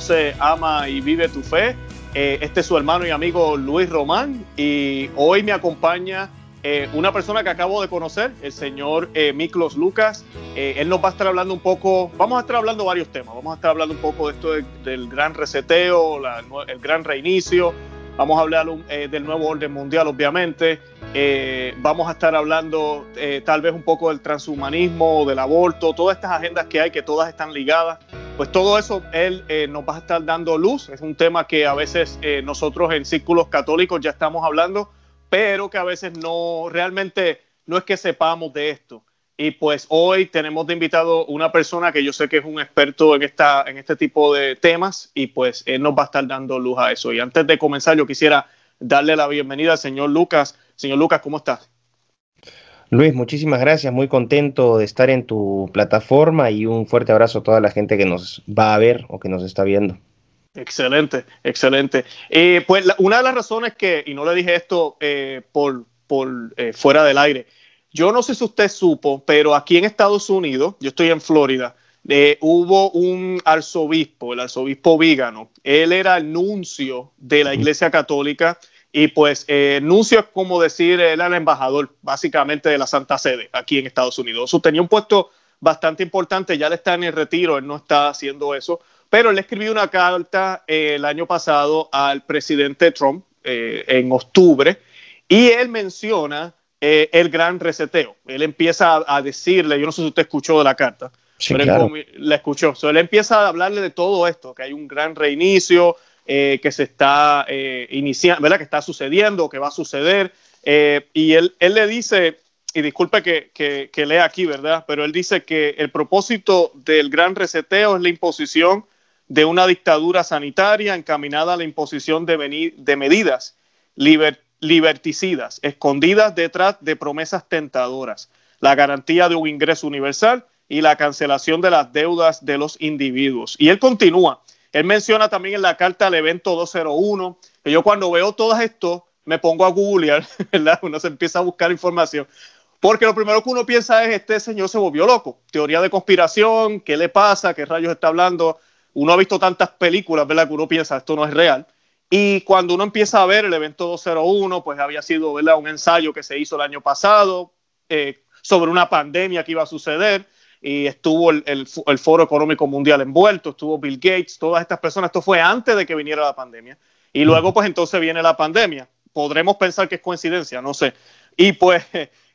conoce, ama y vive tu fe. Eh, este es su hermano y amigo Luis Román y hoy me acompaña eh, una persona que acabo de conocer, el señor eh, Miklos Lucas. él nos va a estar hablando un poco, vamos a estar hablando varios temas, vamos a estar hablando un poco de esto del gran reseteo, el gran reinicio, Vamos a hablar eh, del nuevo orden mundial, obviamente. Eh, vamos a estar hablando eh, tal vez un poco del transhumanismo, del aborto, todas estas agendas que hay, que todas están ligadas. Pues todo eso él nos va a estar dando luz. Es un tema que a veces nosotros en círculos católicos ya estamos hablando, pero que a veces no realmente no es que sepamos de esto. Y pues hoy tenemos de invitado una persona que yo sé que es un experto en, esta, en este tipo de temas y pues él nos va a estar dando luz a eso. Y antes de comenzar yo quisiera darle la bienvenida al señor Lucas. Señor Lucas, ¿cómo estás? Luis, muchísimas gracias, muy contento de estar en tu plataforma y un fuerte abrazo a toda la gente que nos va a ver o que nos está viendo. Excelente, excelente. Eh, pues una de las razones que, y no le dije esto eh, por, por eh, fuera del aire, yo no sé si usted supo, pero aquí en Estados Unidos, yo estoy en Florida, eh, hubo un arzobispo, el arzobispo Vígano. Él era el nuncio de la Iglesia Católica y pues eh, nuncio es como decir, él era el embajador básicamente de la Santa Sede aquí en Estados Unidos. Tenía un puesto bastante importante, ya le está en el retiro, él no está haciendo eso, pero él escribió una carta eh, el año pasado al presidente Trump en octubre y él menciona eh, el gran reseteo. Él empieza a, decirle, yo no sé si usted escuchó de la carta, pero él la escuchó. él empieza a hablarle de todo esto, que hay un gran reinicio, eh, que se está eh, iniciando, ¿verdad? Que está sucediendo, que va a suceder. y él, él le dice, y disculpe que, que, lea aquí, ¿verdad? Pero él dice que el propósito del gran reseteo es la imposición de una dictadura sanitaria encaminada a la imposición de, de medidas libertarias liberticidas, escondidas detrás de promesas tentadoras, la garantía de un ingreso universal y la cancelación de las deudas de los individuos. Y él continúa, él menciona también en la carta al evento 201, que yo cuando veo todo esto me pongo a googlear, ¿verdad? Uno se empieza a buscar información. Porque lo primero que uno piensa es, este señor se volvió loco. Teoría de conspiración, ¿qué le pasa? ¿Qué rayos está hablando? Uno ha visto tantas películas, ¿verdad? Que uno piensa, esto no es real. Y cuando uno empieza a ver el evento 201, pues había sido ¿verdad? un ensayo que se hizo el año pasado eh, sobre una pandemia que iba a suceder y estuvo el, el, Foro Económico Mundial envuelto, estuvo Bill Gates, todas estas personas, esto fue antes de que viniera la pandemia. Y luego pues entonces viene la pandemia. Podremos pensar que es coincidencia, no sé. Y pues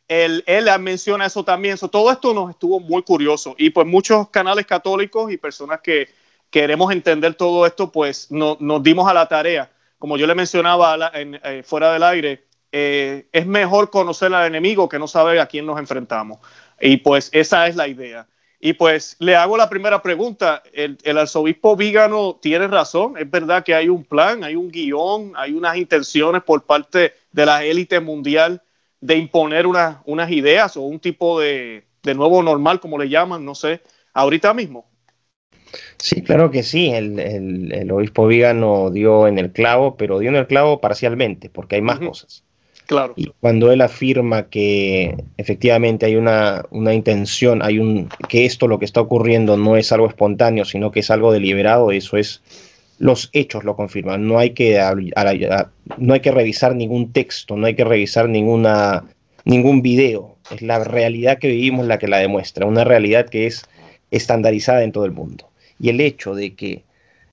él, él menciona eso también. todo esto nos estuvo muy curioso. Y pues muchos canales católicos y personas que, queremos entender todo esto, pues no, nos dimos a la tarea. Como yo le mencionaba eh, fuera del aire, eh, es mejor conocer al enemigo que no saber a quién nos enfrentamos. Y pues esa es la idea. Y pues le hago la primera pregunta. El, arzobispo Vígano tiene razón. Es verdad que hay un plan, hay un guion, hay unas intenciones por parte de la élite mundial de imponer unas ideas o un tipo de nuevo normal, como le llaman, no sé, ahorita mismo. Sí, claro que sí. El, obispo Vígano dio en el clavo, pero dio en el clavo parcialmente, porque hay más cosas. Claro. Y cuando él afirma que efectivamente hay una, intención, hay un que esto lo que está ocurriendo no es algo espontáneo, sino que es algo deliberado, eso es los hechos lo confirman. No hay que no hay que revisar ningún texto, no hay que revisar ninguna ningún video. Es la realidad que vivimos la que la demuestra, una realidad que es estandarizada en todo el mundo y el hecho de que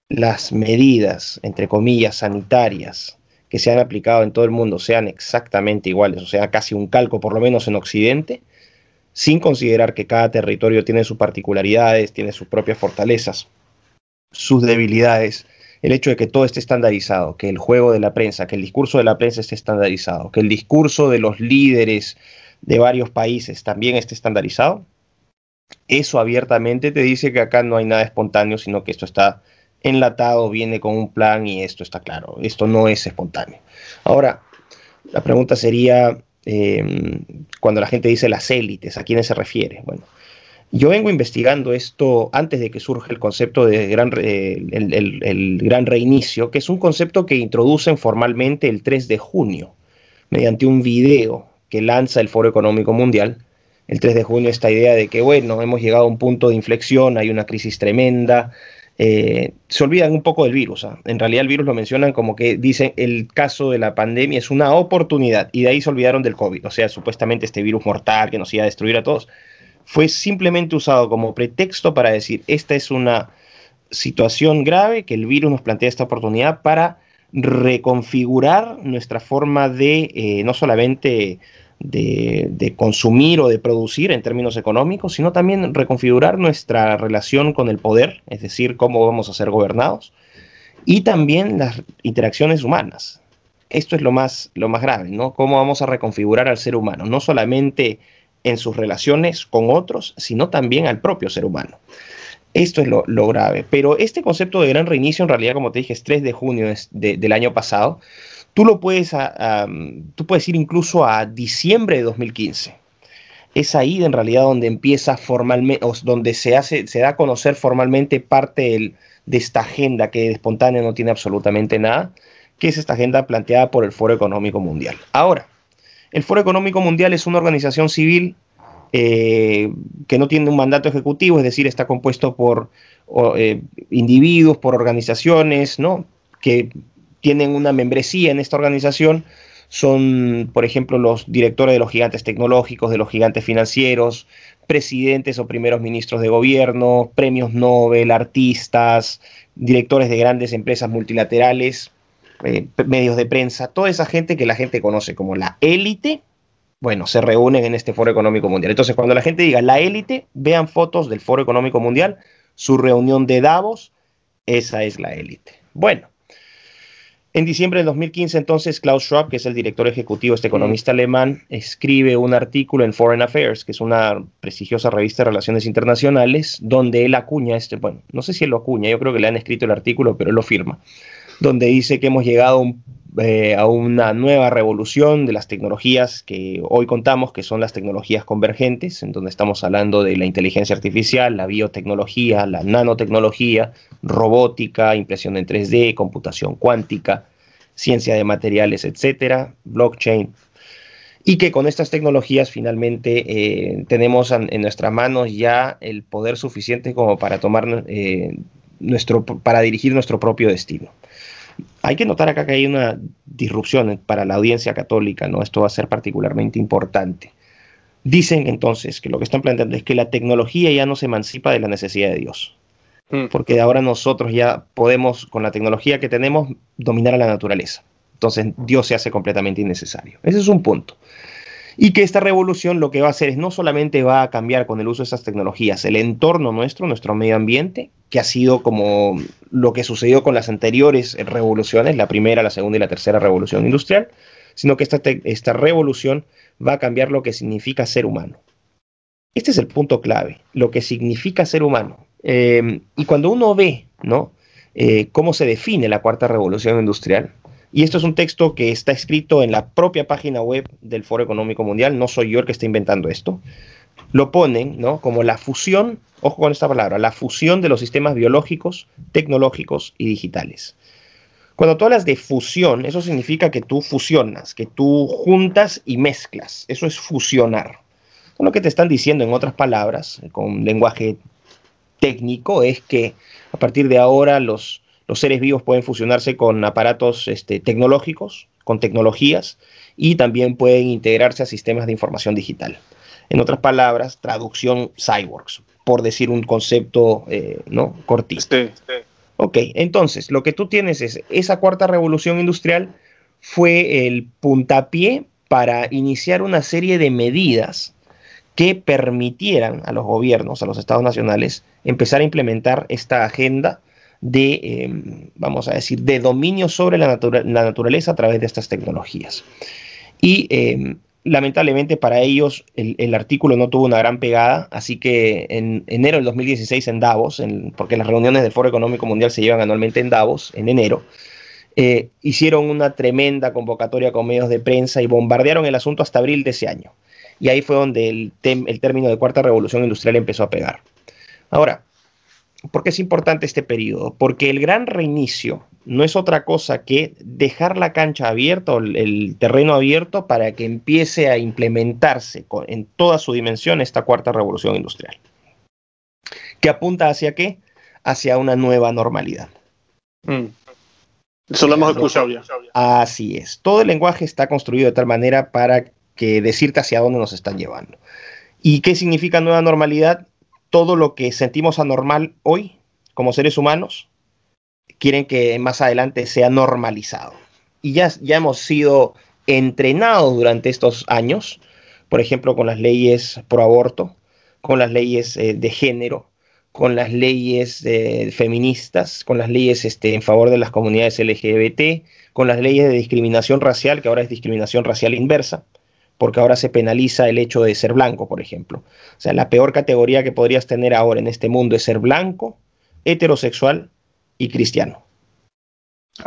las medidas, entre comillas, sanitarias que se han aplicado en todo el mundo sean exactamente iguales, o sea, casi un calco, por lo menos en Occidente, sin considerar que cada territorio tiene sus particularidades, tiene sus propias fortalezas, sus debilidades, el hecho de que todo esté estandarizado, que el juego de la prensa, que el discurso de la prensa esté estandarizado, que el discurso de los líderes de varios países también esté estandarizado, eso abiertamente te dice que acá no hay nada espontáneo, sino que esto está enlatado, viene con un plan y esto está claro. Esto no es espontáneo. Ahora, la pregunta sería, em, cuando la gente dice las élites, ¿a quiénes se refiere? Bueno, yo vengo investigando esto antes de que surja el concepto de gran gran reinicio, que es un concepto que introducen formalmente el 3 de junio, mediante un video que lanza el Foro Económico Mundial, el 3 de junio esta idea de que, bueno, hemos llegado a un punto de inflexión, hay una crisis tremenda, eh, se olvidan un poco del virus. ¿ah? En realidad el virus lo mencionan como que dicen el caso de la pandemia es una oportunidad y de ahí se olvidaron del COVID. O sea, supuestamente este virus mortal que nos iba a destruir a todos fue simplemente usado como pretexto para decir esta es una situación grave que el virus nos plantea esta oportunidad para reconfigurar nuestra forma de eh, no solamente de, consumir o de producir en términos económicos, sino también reconfigurar nuestra relación con el poder, es decir, cómo vamos a ser gobernados, y también las interacciones humanas. Esto es lo más, lo más grave, ¿no? Cómo vamos a reconfigurar al ser humano, no solamente en sus relaciones con otros, sino también al propio ser humano. Esto es lo, grave. Pero este concepto de gran reinicio, en realidad, como te dije, es 3 de junio del año pasado. Tú lo puedes, tú puedes ir incluso a diciembre de 2015. Es ahí en realidad donde empieza formalmente, donde se hace, se da a conocer formalmente parte de esta agenda que de espontánea no tiene absolutamente nada, que es esta agenda planteada por el Foro Económico Mundial. Ahora, el Foro Económico Mundial es una organización civil eh, que no tiene un mandato ejecutivo, es decir, está compuesto por eh, individuos, por organizaciones, ¿no? Que tienen una membresía en esta organización. Son, por ejemplo, los directores de los gigantes tecnológicos, de los gigantes financieros, presidentes o primeros ministros de gobierno, premios Nobel, artistas, directores de grandes empresas multilaterales, eh, medios de prensa, toda esa gente que la gente conoce como la élite bueno, se reúnen en este Foro Económico Mundial. Entonces, cuando la gente diga la élite, vean fotos del Foro Económico Mundial, su reunión de Davos, esa es la élite. Bueno, en diciembre de 2015, entonces, Klaus Schwab, que es el director ejecutivo, este economista alemán, escribe un artículo en Foreign Affairs, que es una prestigiosa revista de relaciones internacionales, donde él acuña este, bueno, no sé si él lo acuña, yo creo que le han escrito el artículo, pero él lo firma, donde dice que hemos llegado a un eh, a una nueva revolución de las tecnologías que hoy contamos, que son las tecnologías convergentes, en donde estamos hablando de la inteligencia artificial, la biotecnología, la nanotecnología, robótica, impresión en 3D, computación cuántica, ciencia de materiales, etcétera, blockchain. Y que con estas tecnologías finalmente eh, tenemos en, nuestras manos ya el poder suficiente como para tomar eh, nuestro, para dirigir nuestro propio destino. Hay que notar acá que hay una disrupción para la audiencia católica, ¿no? Esto va a ser particularmente importante. Dicen entonces que lo que están planteando es que la tecnología ya no se emancipa de la necesidad de Dios. Hmm. Porque ahora nosotros ya podemos, con la tecnología que tenemos, dominar a la naturaleza. Entonces Dios se hace completamente innecesario. Ese es un punto y que esta revolución lo que va a hacer es no solamente va a cambiar con el uso de estas tecnologías el entorno nuestro, nuestro medio ambiente, que ha sido como lo que sucedió con las anteriores revoluciones, la primera, la segunda y la tercera revolución industrial, sino que esta, esta revolución va a cambiar lo que significa ser humano. Este es el punto clave, lo que significa ser humano. Eh, y cuando uno ve, ¿no? Eh, cómo se define la cuarta revolución industrial, y esto es un texto que está escrito en la propia página web del Foro Económico Mundial, no soy yo el que está inventando esto. Lo ponen ¿no? como la fusión, ojo con esta palabra, la fusión de los sistemas biológicos, tecnológicos y digitales. Cuando tú hablas de fusión, eso significa que tú fusionas, que tú juntas y mezclas. Eso es fusionar. Lo que te están diciendo, en otras palabras, con lenguaje técnico, es que a partir de ahora los, los seres vivos pueden fusionarse con aparatos este, tecnológicos, con tecnologías, y también pueden integrarse a sistemas de información digital. En otras palabras, traducción cyborgs, por decir un concepto eh, ¿no? cortito. Ok, entonces lo que tú tienes es esa cuarta revolución industrial fue el puntapié para iniciar una serie de medidas que permitieran a los gobiernos, a los estados nacionales, empezar a implementar esta agenda de, em, vamos a decir, de dominio sobre la, naturaleza a través de estas tecnologías. Y em, lamentablemente para ellos el, artículo no tuvo una gran pegada, así que en enero del 2016 en Davos, porque las reuniones del Foro Económico Mundial se llevan anualmente en Davos, en enero, eh, hicieron una tremenda convocatoria con medios de prensa y bombardearon el asunto hasta abril de ese año. Y ahí fue donde el, el término de cuarta revolución industrial empezó a pegar. Ahora, ¿Por qué es importante este periodo? Porque el gran reinicio no es otra cosa que dejar la cancha abierta o el terreno abierto para que empiece a implementarse en toda su dimensión esta cuarta revolución industrial. ¿Que apunta hacia qué? hacia una nueva normalidad. Mm. Eso lo hemos escuchado ya. Así es. Todo el lenguaje está construido de tal manera para que decirte hacia dónde nos están llevando. ¿Y qué significa nueva normalidad? Todo lo que sentimos anormal hoy como seres humanos quieren que más adelante sea normalizado. Y ya, ya hemos sido entrenados durante estos años, por ejemplo, con las leyes pro aborto, con las leyes eh, de género, con las leyes eh, feministas, con las leyes este, en favor de las comunidades LGBT, con las leyes de discriminación racial, que ahora es discriminación racial inversa, porque ahora se penaliza el hecho de ser blanco, por ejemplo. O sea, la peor categoría que podrías tener ahora en este mundo es ser blanco, heterosexual y cristiano.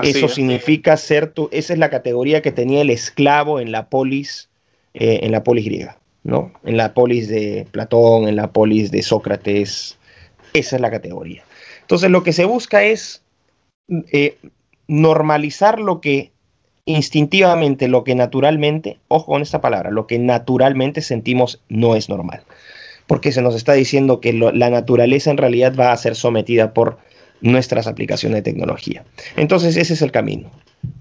Eso significa ser tú, esa es la categoría que tenía el esclavo en la polis, eh, en la polis griega, ¿no? En la polis de Platón, en la polis de Sócrates, esa es la categoría. Entonces lo que se busca es eh, normalizar lo que instintivamente, lo que naturalmente, ojo con esta palabra, lo que naturalmente sentimos no es normal. Porque se nos está diciendo que la naturaleza en realidad va a ser sometida por nuestras aplicaciones de tecnología. Entonces ese es el camino.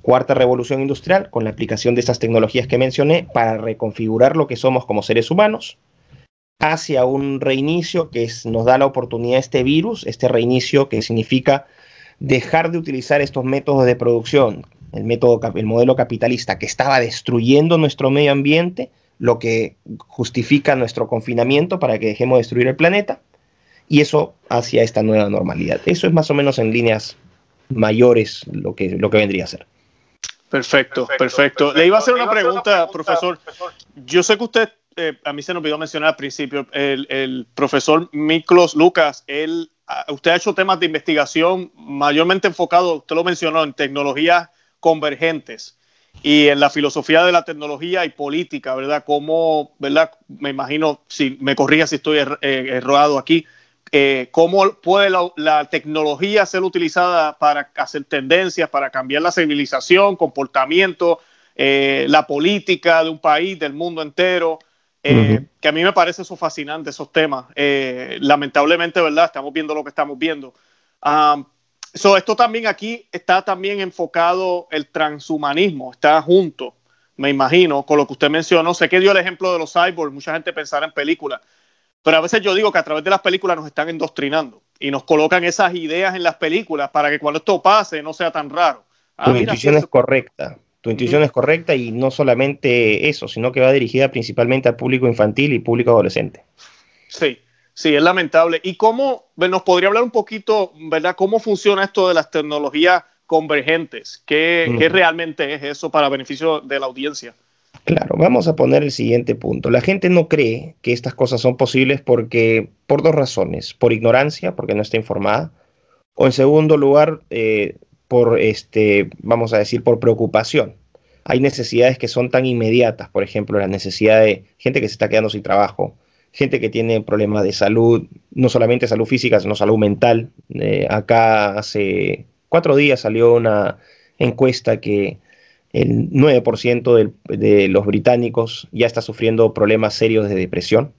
Cuarta revolución industrial con la aplicación de estas tecnologías que mencioné para reconfigurar lo que somos como seres humanos hacia un reinicio que nos da la oportunidad este virus, este reinicio que significa dejar de utilizar estos métodos de producción, el, método, el modelo capitalista que estaba destruyendo nuestro medio ambiente, lo que justifica nuestro confinamiento para que dejemos de destruir el planeta, y eso hacia esta nueva normalidad. Eso es más o menos en líneas mayores lo que, lo que vendría a ser. Perfecto, perfecto. Le iba a hacer una pregunta, profesor. Yo sé que usted eh, a mí se nos olvidó mencionar al principio, el, profesor Miklos Lucas, él, ah, usted ha hecho temas de investigación mayormente enfocado, usted lo mencionó, en tecnologías convergentes y en la filosofía de la tecnología y política, ¿verdad? Cómo, ¿verdad? Me imagino, si me corrija si estoy er, eh, errado aquí, eh, cómo puede la, tecnología ser utilizada para hacer tendencias, para cambiar la civilización, comportamiento, la política de un país, del mundo entero. Eh, que a mí me parece eso fascinante, esos temas. Eh, lamentablemente, ¿verdad? Estamos viendo lo que estamos viendo. Esto también aquí está también enfocado el transhumanismo, está junto, me imagino, con lo que usted mencionó. Sé que dio el ejemplo de los cyborgs, mucha gente pensará en películas, pero a veces yo digo que a través de las películas nos están endoctrinando y nos colocan esas ideas en las películas para que cuando esto pase no sea tan raro. Ah, tu intuición es correcta. Tu intuición es correcta y no solamente eso, sino que va dirigida principalmente al público infantil y público adolescente. Sí, sí, es lamentable. ¿Y cómo, nos podría hablar un poquito, verdad, cómo funciona esto de las tecnologías convergentes? ¿Qué, realmente es eso para beneficio de la audiencia? Claro, vamos a poner el siguiente punto. La gente no cree que estas cosas son posibles porque, por dos razones, por ignorancia, porque no está informada, o en segundo lugar, eh, por, este, vamos a decir, por preocupación. Hay necesidades que son tan inmediatas, por ejemplo, la necesidad de gente que se está quedando sin trabajo, gente que tiene problemas de salud, no solamente salud física, sino salud mental. Eh, acá hace cuatro días salió una encuesta que el 9% de los británicos ya está sufriendo problemas serios de depresión.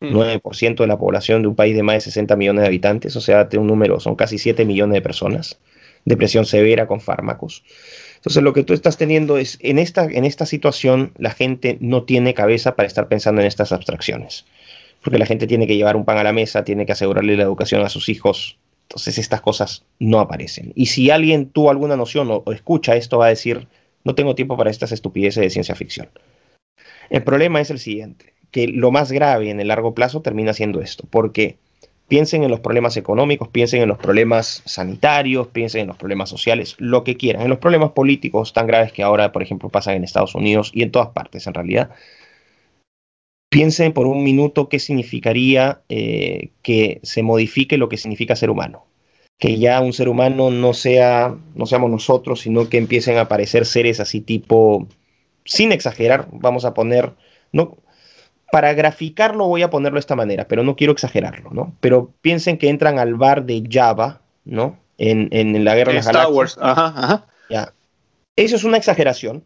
9% de la población de un país de más de 60 millones de habitantes, o sea, un número, son casi 7 millones de personas depresión severa con fármacos. Entonces lo que tú estás teniendo es, en esta, en esta situación, la gente no tiene cabeza para estar pensando en estas abstracciones, porque la gente tiene que llevar un pan a la mesa, tiene que asegurarle la educación a sus hijos, entonces estas cosas no aparecen. Y si alguien tuvo alguna noción o, escucha esto, va a decir, no tengo tiempo para estas estupideces de ciencia ficción. El problema es el siguiente, que lo más grave en el largo plazo termina siendo esto, porque Piensen en los problemas económicos, piensen en los problemas sanitarios, piensen en los problemas sociales, lo que quieran, en los problemas políticos tan graves que ahora, por ejemplo, pasan en Estados Unidos y en todas partes en realidad. Piensen por un minuto qué significaría eh, que se modifique lo que significa ser humano. Que ya un ser humano no sea, no seamos nosotros, sino que empiecen a aparecer seres así tipo, sin exagerar, vamos a poner, no, para graficarlo voy a ponerlo de esta manera, pero no quiero exagerarlo, ¿no? Pero piensen que entran al bar de Java, ¿no? En, la Guerra de las Star Wars, ajá, ajá. Ya. Eso es una exageración,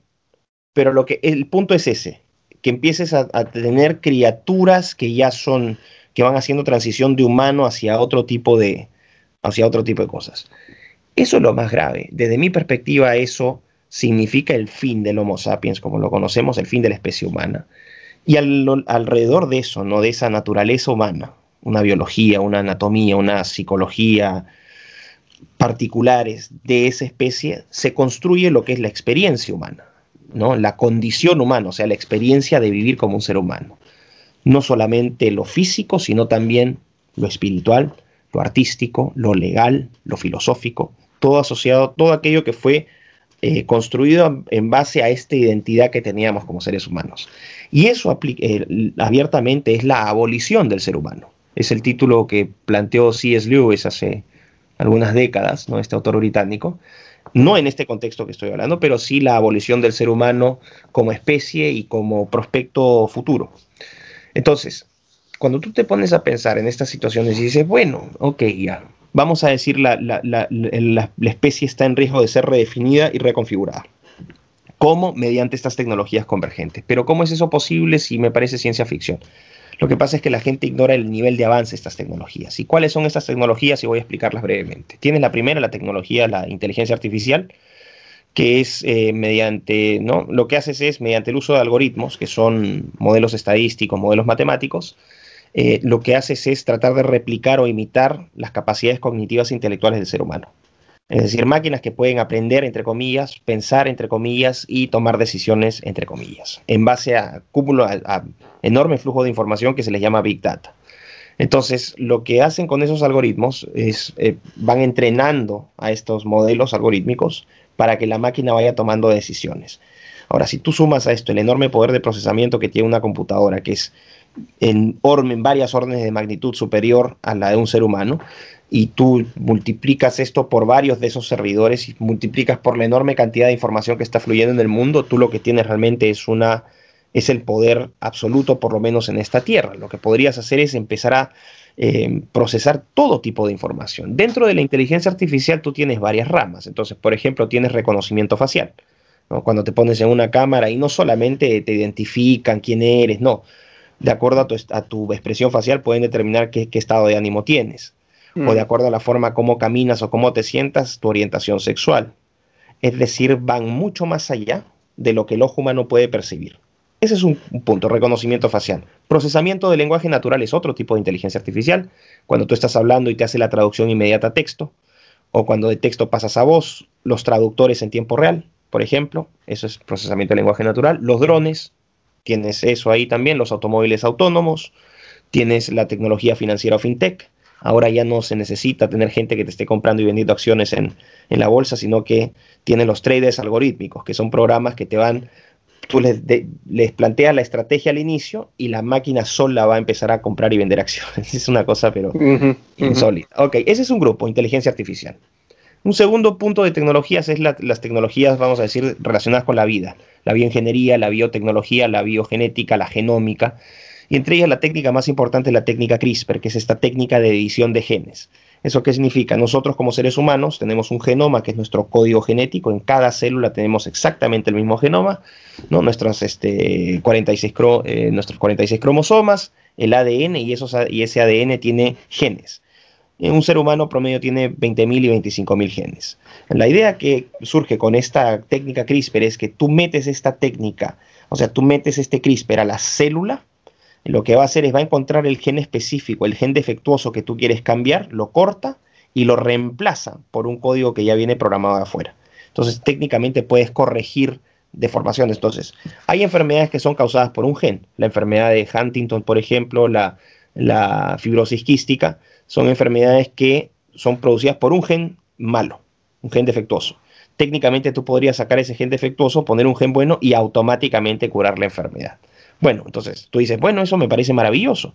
pero lo que el punto es ese, que empieces a, tener criaturas que ya son, que van haciendo transición de humano hacia otro tipo de, hacia otro tipo de cosas. Eso es lo más grave. Desde mi perspectiva, eso significa el fin del Homo sapiens, como lo conocemos, el fin de la especie humana. Y alrededor de eso, ¿no? de esa naturaleza humana, una biología, una anatomía, una psicología particulares de esa especie, se construye lo que es la experiencia humana, ¿no? la condición humana, o sea, la experiencia de vivir como un ser humano. No solamente lo físico, sino también lo espiritual, lo artístico, lo legal, lo filosófico, todo asociado, todo aquello que fue eh, construido en base a esta identidad que teníamos como seres humanos. Y eso eh, abiertamente es la abolición del ser humano. Es el título que planteó C.S. Lewis hace algunas décadas, ¿no? este autor británico. No en este contexto que estoy hablando, pero sí la abolición del ser humano como especie y como prospecto futuro. Entonces, cuando tú te pones a pensar en estas situaciones y dices, bueno, ok, ya, vamos a decir, la, la, especie está en riesgo de ser redefinida y reconfigurada. ¿Cómo? Mediante estas tecnologías convergentes. Pero ¿cómo es eso posible si me parece ciencia ficción? Lo que pasa es que la gente ignora el nivel de avance de estas tecnologías. ¿Y cuáles son estas tecnologías? Y voy a explicarlas brevemente. Tienes la primera, la tecnología, la inteligencia artificial, que es eh, mediante, ¿no? Lo que haces es, mediante el uso de algoritmos, que son modelos estadísticos, modelos matemáticos, eh, lo que haces es tratar de replicar o imitar las capacidades cognitivas e intelectuales del ser humano. Es decir, máquinas que pueden aprender, entre comillas, pensar, entre comillas, y tomar decisiones, entre comillas, en base a cúmulo, a, enorme flujo de información que se les llama Big Data. Entonces, lo que hacen con esos algoritmos es, eh, van entrenando a estos modelos algorítmicos para que la máquina vaya tomando decisiones. Ahora, si tú sumas a esto el enorme poder de procesamiento que tiene una computadora, que es en, en varias órdenes de magnitud superior a la de un ser humano, y tú multiplicas esto por varios de esos servidores y multiplicas por la enorme cantidad de información que está fluyendo en el mundo, tú lo que tienes realmente es una es el poder absoluto, por lo menos en esta tierra. Lo que podrías hacer es empezar a eh, procesar todo tipo de información. Dentro de la inteligencia artificial tú tienes varias ramas. Entonces, por ejemplo, tienes reconocimiento facial. Cuando te pones en una cámara y no solamente te identifican quién eres, no, de acuerdo a tu, expresión facial pueden determinar qué, estado de ánimo tienes, o de mm. acuerdo a la forma como caminas o cómo te sientas, tu orientación sexual. Es decir, van mucho más allá de lo que el ojo humano puede percibir. Ese es un, punto, reconocimiento facial. Procesamiento de lenguaje natural es otro tipo de inteligencia artificial. Cuando tú estás hablando y te hace la traducción inmediata a texto, o cuando de texto pasas a voz, los traductores en tiempo real, por ejemplo, eso es procesamiento de lenguaje natural. Los drones, Tienes eso ahí también, los automóviles autónomos, tienes la tecnología financiera o fintech. Ahora ya no se necesita tener gente que te esté comprando y vendiendo acciones en, la bolsa, sino que tienen los traders algorítmicos, que son programas que te van, tú les, les planteas la estrategia al inicio y la máquina sola va a empezar a comprar y vender acciones. Es una cosa, pero insólita. Ok, ese es un grupo, inteligencia artificial. Un segundo punto de tecnologías es las tecnologías, vamos a decir, relacionadas con la vida. La bioingeniería, la biotecnología, la biogenética, la genómica. Y entre ellas la técnica más importante es la técnica CRISPR, que es esta técnica de edición de genes. ¿Eso qué significa? Nosotros como seres humanos tenemos un genoma que es nuestro código genético, en cada célula tenemos exactamente el mismo genoma, ¿no? Nuestras, este, 46 eh, nuestros 46 cromosomas, el ADN y ese ADN tiene genes un ser humano promedio tiene 20.000 y 25.000 genes. La idea que surge con esta técnica CRISPR es que tú metes esta técnica, o sea, tú metes este CRISPR a la célula, lo que va a hacer es va a encontrar el gen específico, el gen defectuoso que tú quieres cambiar, lo corta y lo reemplaza por un código que ya viene programado de afuera. Entonces, técnicamente puedes corregir deformaciones. Entonces, hay enfermedades que son causadas por un gen. La enfermedad de Huntington, por ejemplo, la, la fibrosis quística, son enfermedades que son producidas por un gen malo, un gen defectuoso. Técnicamente tú podrías sacar ese gen defectuoso, poner un gen bueno y automáticamente curar la enfermedad. Bueno, entonces tú dices, bueno, eso me parece maravilloso.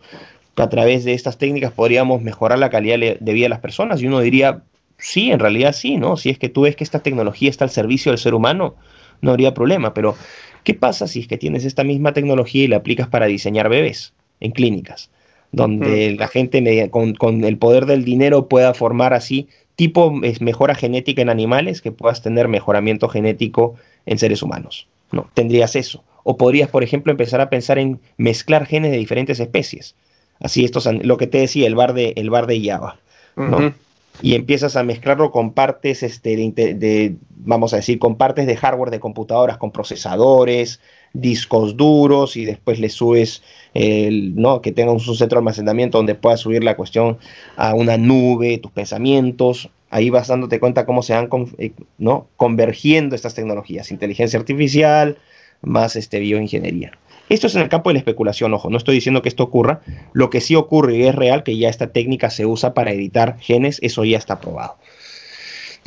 A través de estas técnicas podríamos mejorar la calidad de vida de las personas y uno diría, sí, en realidad sí, ¿no? Si es que tú ves que esta tecnología está al servicio del ser humano, no habría problema, pero ¿qué pasa si es que tienes esta misma tecnología y la aplicas para diseñar bebés en clínicas? Donde la gente con, el poder del dinero pueda formar así tipo mejora genética en animales que puedas tener mejoramiento genético en seres humanos. ¿no? Tendrías eso. O podrías, por ejemplo, empezar a pensar en mezclar genes de diferentes especies. Así, esto lo que te decía, el bar de, el bar de Java. ¿no? y empiezas a mezclarlo con partes este, de, vamos a decir, con partes de hardware de computadoras, con procesadores, discos duros y después le subes, el, ¿no? que tenga un centro de almacenamiento donde puedas subir la cuestión a una nube, tus pensamientos. Ahí vas dándote cuenta cómo se van eh, ¿no? convergiendo estas tecnologías, inteligencia artificial más este, bioingeniería. Esto es en el campo de la especulación, ojo, no estoy diciendo que esto ocurra, lo que sí ocurre y es real que ya esta técnica se usa para editar genes, eso ya está probado.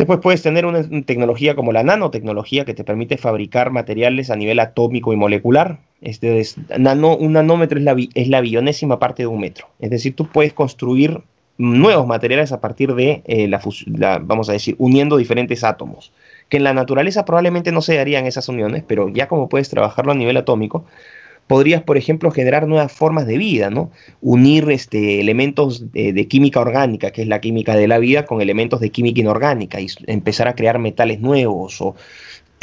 Después puedes tener una tecnología como la nanotecnología que te permite fabricar materiales a nivel atómico y molecular. Este es, nano, un nanómetro es la, es la billonésima parte de un metro. Es decir, tú puedes construir nuevos materiales a partir de eh, la, vamos a decir, uniendo diferentes átomos. Que en la naturaleza probablemente no se darían esas uniones, pero ya como puedes trabajarlo a nivel atómico, podrías, por ejemplo, generar nuevas formas de vida, ¿no? Unir este, elementos de, química orgánica, que es la química de la vida, con elementos de química inorgánica y empezar a crear metales nuevos o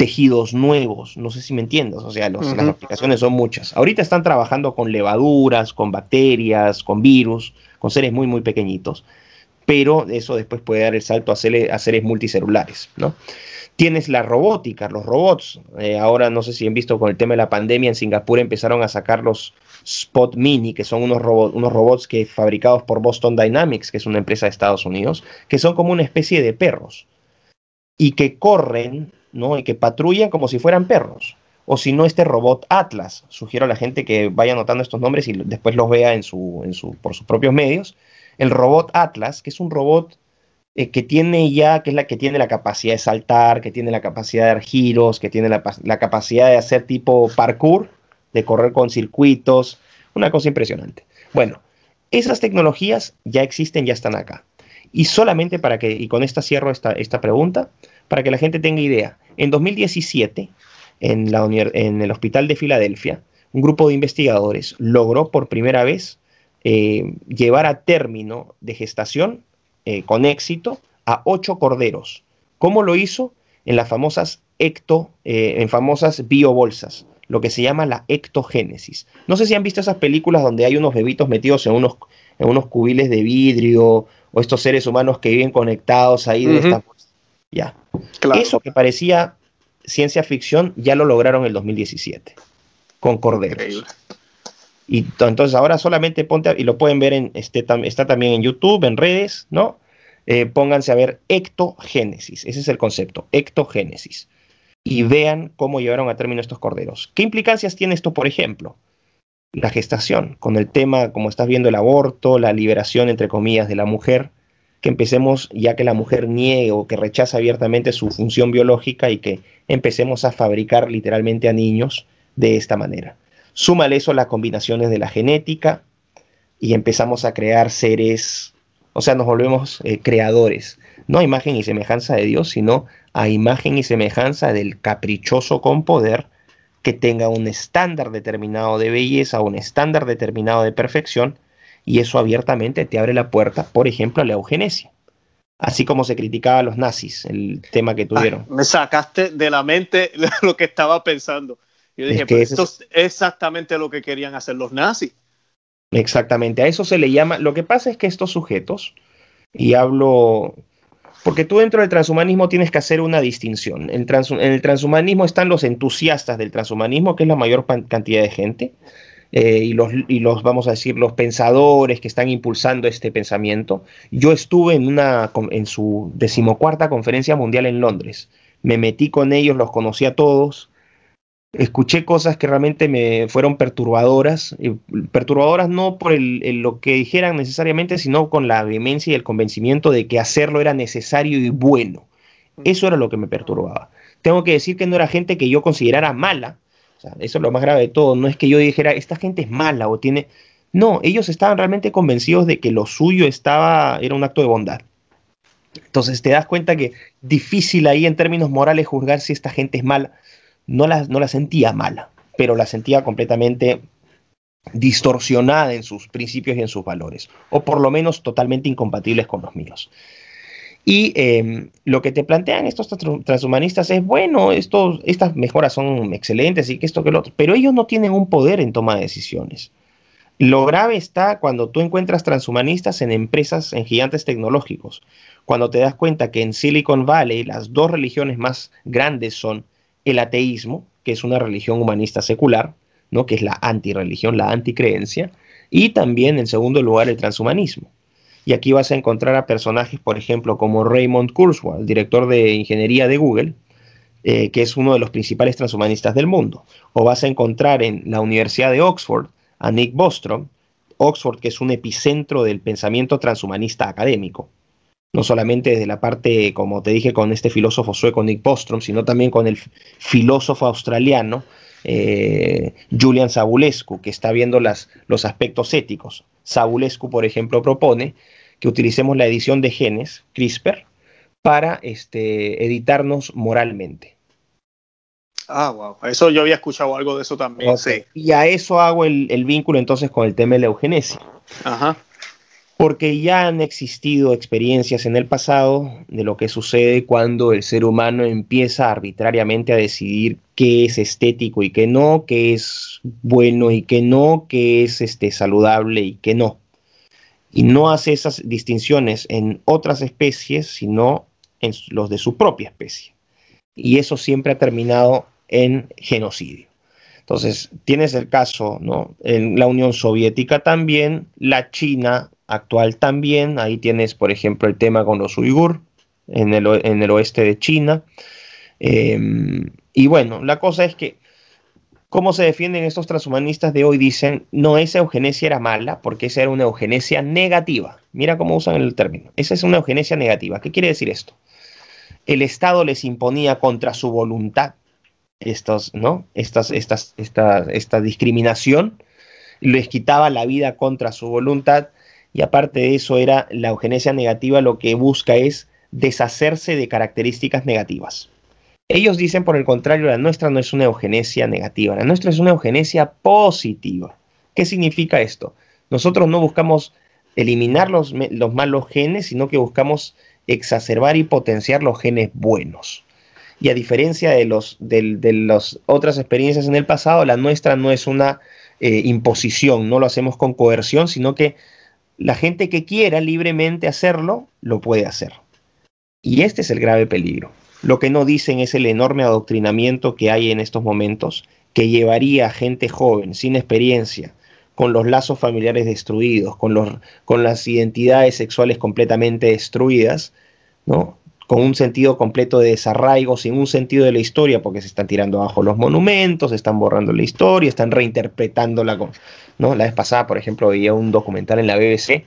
tejidos nuevos, no sé si me entiendes, o sea, las aplicaciones son muchas. Ahorita están trabajando con levaduras, con bacterias, con virus, con seres muy, muy pequeñitos, pero eso después puede dar el salto a seres, a seres multicelulares, ¿no? Tienes la robótica, los robots. Eh, ahora no sé si han visto con el tema de la pandemia, en Singapur empezaron a sacar los Spot Mini, que son unos, unos robots que fabricados por Boston Dynamics, que es una empresa de Estados Unidos, que son como una especie de perros y que corren, ¿no? Y que patrullan como si fueran perros. O si no, este robot Atlas. Sugiero a la gente que vaya anotando estos nombres y después los vea en su, en su, por sus propios medios. El robot Atlas, que es un robot eh, que tiene ya, que es la que tiene la capacidad de saltar, que tiene la capacidad de dar giros, que tiene la, capacidad de hacer tipo parkour, de correr con circuitos, una cosa impresionante. Bueno, esas tecnologías ya existen, ya están acá. Y solamente para que, y con esta cierro esta, esta pregunta, para que la gente tenga idea, en 2017, en, la, en el Hospital de Filadelfia, un grupo de investigadores logró por primera vez eh, llevar a término de gestación eh, con éxito a ocho corderos. ¿Cómo lo hizo? En las famosas ecto, eh, en famosas biobolsas, lo que se llama la ectogénesis. No sé si han visto esas películas donde hay unos bebitos metidos en unos, en unos cubiles de vidrio o estos seres humanos que viven conectados ahí de esta Ya. Eso que parecía ciencia ficción ya lo lograron en el 2017 con corderos. Y entonces ahora solamente ponte, y lo pueden ver en, este, está también en YouTube, en redes, ¿no? Eh, pónganse a ver ectogénesis, ese es el concepto, ectogénesis. Y vean cómo llevaron a término estos corderos. ¿Qué implicancias tiene esto, por ejemplo? La gestación, con el tema, como estás viendo, el aborto, la liberación, entre comillas, de la mujer, que empecemos, ya que la mujer niegue o que rechaza abiertamente su función biológica y que empecemos a fabricar literalmente a niños de esta manera. Súmale eso las combinaciones de la genética y empezamos a crear seres, o sea, nos volvemos eh, creadores, no a imagen y semejanza de Dios, sino a imagen y semejanza del caprichoso con poder que tenga un estándar determinado de belleza, un estándar determinado de perfección, y eso abiertamente te abre la puerta, por ejemplo, a la eugenesia. Así como se criticaba a los nazis, el tema que tuvieron. me sacaste de la mente lo que estaba pensando. Yo dije, esto es exactamente lo que querían hacer los nazis. Exactamente, a eso se le llama. Lo que pasa es que estos sujetos, y hablo, porque tú dentro del transhumanismo tienes que hacer una distinción. en el transhumanismo están los entusiastas del transhumanismo, que es la mayor cantidad de gente, eh, y, los, y los, vamos a decir, los pensadores que están impulsando este pensamiento. Yo estuve en, una, en su decimocuarta conferencia mundial en Londres. Me metí con ellos, los conocí a todos escuché cosas que realmente me fueron perturbadoras, perturbadoras no por lo que dijeran necesariamente, sino con la vehemencia y el convencimiento de que hacerlo era necesario y bueno. Eso era lo que me perturbaba. Tengo que decir que no era gente que yo considerara mala, eso es lo más grave de todo, no es que yo dijera, esta gente es mala o tiene... No, ellos estaban realmente convencidos de que lo suyo estaba, era un acto de bondad. Entonces te das cuenta que difícil ahí en términos morales juzgar si esta gente es mala no la, no la sentía mala, pero la sentía completamente distorsionada en sus principios y en sus valores, o por lo menos totalmente incompatibles con los míos. Y em, lo que te plantean estos transhumanistas es, bueno, estas mejoras son excelentes y que esto que lo otro, pero ellos no tienen un poder en toma de decisiones. Lo grave está cuando tú encuentras transhumanistas en empresas, en gigantes tecnológicos, cuando te das cuenta que en Silicon Valley las dos religiones más grandes son el ateísmo, que es una religión humanista secular, ¿no? que es la antirreligión, la anticreencia, y también en segundo lugar el transhumanismo. Y aquí vas a encontrar a personajes, por ejemplo, como Raymond Kurzweil, director de ingeniería de Google, eh, que es uno de los principales transhumanistas del mundo. O vas a encontrar en la Universidad de Oxford a Nick Bostrom, Oxford, que es un epicentro del pensamiento transhumanista académico. No solamente desde la parte, como te dije, con este filósofo sueco Nick Bostrom, sino también con el filósofo australiano eh, Julian Sabulescu, que está viendo las, los aspectos éticos. Sabulescu, por ejemplo, propone que utilicemos la edición de genes, CRISPR, para este, editarnos moralmente. Ah, wow. Eso yo había escuchado algo de eso también. Sí. Y a eso hago el, el, vínculo entonces con el tema de la eugenesia. Ajá. Porque ya han existido experiencias en el pasado de lo que sucede cuando el ser humano empieza arbitrariamente a decidir qué es estético y qué no, qué es bueno y qué no, qué es este, saludable y qué no. Y no hace esas distinciones en otras especies, sino en los de su propia especie. Y eso siempre ha terminado en genocidio. Entonces, tienes el caso, ¿no? En la Unión Soviética también, la China actual también, ahí tienes, por ejemplo, el tema con los uigur en el, en el oeste de China. Em, y bueno, la cosa es que, ¿cómo se defienden estos transhumanistas de hoy? Dicen, no, esa eugenesia era mala porque esa era una eugenesia negativa. Mira cómo usan el término. Esa es una eugenesia negativa. ¿Qué quiere decir esto? El Estado les imponía contra su voluntad estos, ¿no? Estas, estas, esta, esta discriminación, les quitaba la vida contra su voluntad y aparte de eso era la eugenesia negativa lo que busca es deshacerse de características negativas. Ellos dicen, por el contrario, la nuestra no es una eugenesia negativa, la nuestra es una eugenesia positiva. ¿Qué significa esto? Nosotros no buscamos eliminar los, los malos genes, sino que buscamos exacerbar y potenciar los genes buenos. Y a diferencia de las de, los otras experiencias en el pasado, la nuestra no es una eh, imposición, no lo hacemos con coerción, sino que la gente que quiera libremente hacerlo, lo puede hacer. Y este es el grave peligro. Lo que no dicen es el enorme adoctrinamiento que hay en estos momentos, que llevaría a gente joven, sin experiencia, con los lazos familiares destruidos, con, los, con las identidades sexuales completamente destruidas, ¿no? Con un sentido completo de desarraigo, sin un sentido de la historia, porque se están tirando abajo los monumentos, se están borrando la historia, están reinterpretándola. ¿no? La vez pasada, por ejemplo, veía un documental en la BBC,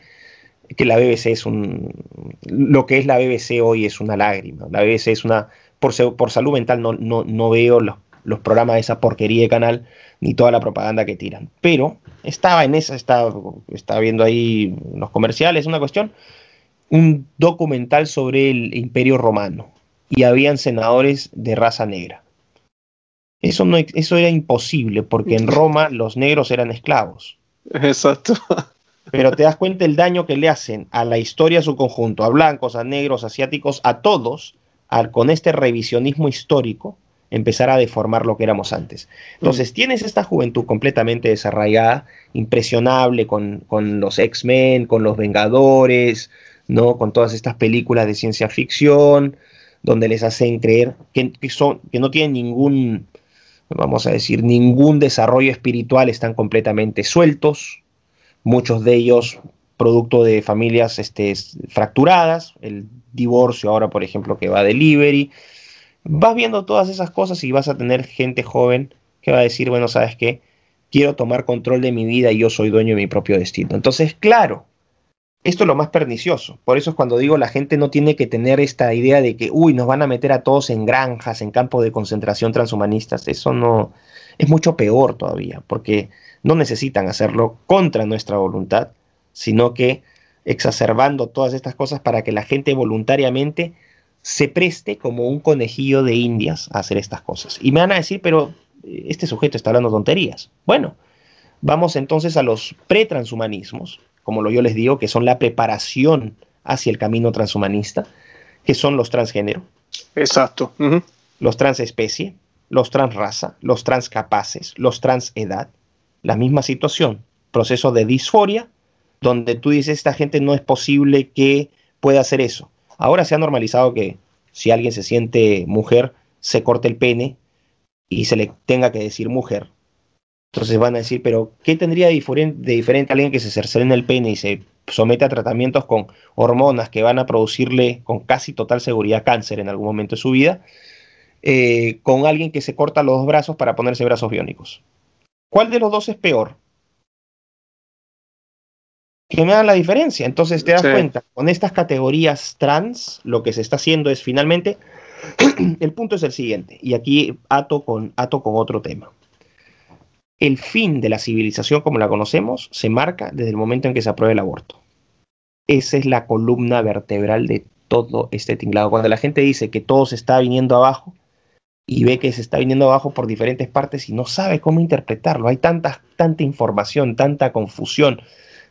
que la BBC es un... Lo que es la BBC hoy es una lágrima. La BBC es una... Por, por salud mental no, no, no veo los, los, programas de esa porquería de canal, ni toda la propaganda que tiran. Pero estaba en esa, estaba, estaba viendo ahí los comerciales, una cuestión un documental sobre el imperio romano y habían senadores de raza negra. Eso, no, eso era imposible porque en Roma los negros eran esclavos. Exacto. Pero te das cuenta el daño que le hacen a la historia a su conjunto, a blancos, a negros, asiáticos, a todos, al, con este revisionismo histórico, empezar a deformar lo que éramos antes. Entonces, mm. tienes esta juventud completamente desarraigada, impresionable con, con los X-Men, con los Vengadores, ¿no? Con todas estas películas de ciencia ficción, donde les hacen creer que, son, que no tienen ningún, vamos a decir, ningún desarrollo espiritual, están completamente sueltos, muchos de ellos producto de familias este, fracturadas, el divorcio ahora, por ejemplo, que va a delivery. Vas viendo todas esas cosas y vas a tener gente joven que va a decir, bueno, ¿sabes qué? Quiero tomar control de mi vida y yo soy dueño de mi propio destino. Entonces, claro, esto es lo más pernicioso. Por eso es cuando digo la gente no tiene que tener esta idea de que, uy, nos van a meter a todos en granjas, en campos de concentración transhumanistas. Eso no es mucho peor todavía, porque no necesitan hacerlo contra nuestra voluntad, sino que exacerbando todas estas cosas para que la gente voluntariamente se preste como un conejillo de indias a hacer estas cosas. Y me van a decir, pero eh, este sujeto está hablando tonterías. Bueno, vamos entonces a los pretranshumanismos, como lo yo les digo, que son la preparación hacia el camino transhumanista, que son los transgénero. Exacto. Los transespecie, los transraza, los transcapaces, los transedad. La misma situación. proceso de disforia, donde tú dices, esta gente no es posible que pueda hacer eso. Ahora se ha normalizado que si alguien se siente mujer, se corte el pene y se le tenga que decir mujer. Entonces van a decir, pero ¿qué tendría de diferente, alguien que se cercene en el pene y se somete a tratamientos con hormonas que van a producirle con casi total seguridad cáncer en algún momento de su vida, eh, con alguien que se corta los dos brazos para ponerse brazos biónicos? ¿Cuál de los dos es peor? Que me dan la diferencia. Entonces te das cuenta, con estas categorías trans, lo que se está haciendo es finalmente, el punto es el siguiente, y aquí ato con, ato con otro tema el fin de la civilización como la conocemos se marca desde el momento en que se aprueba el aborto. Esa es la columna vertebral de todo este tinglado. Cuando la gente dice que todo se está viniendo abajo y ve que se está viniendo abajo por diferentes partes y no sabe cómo interpretarlo, hay tanta, tanta información, tanta confusión.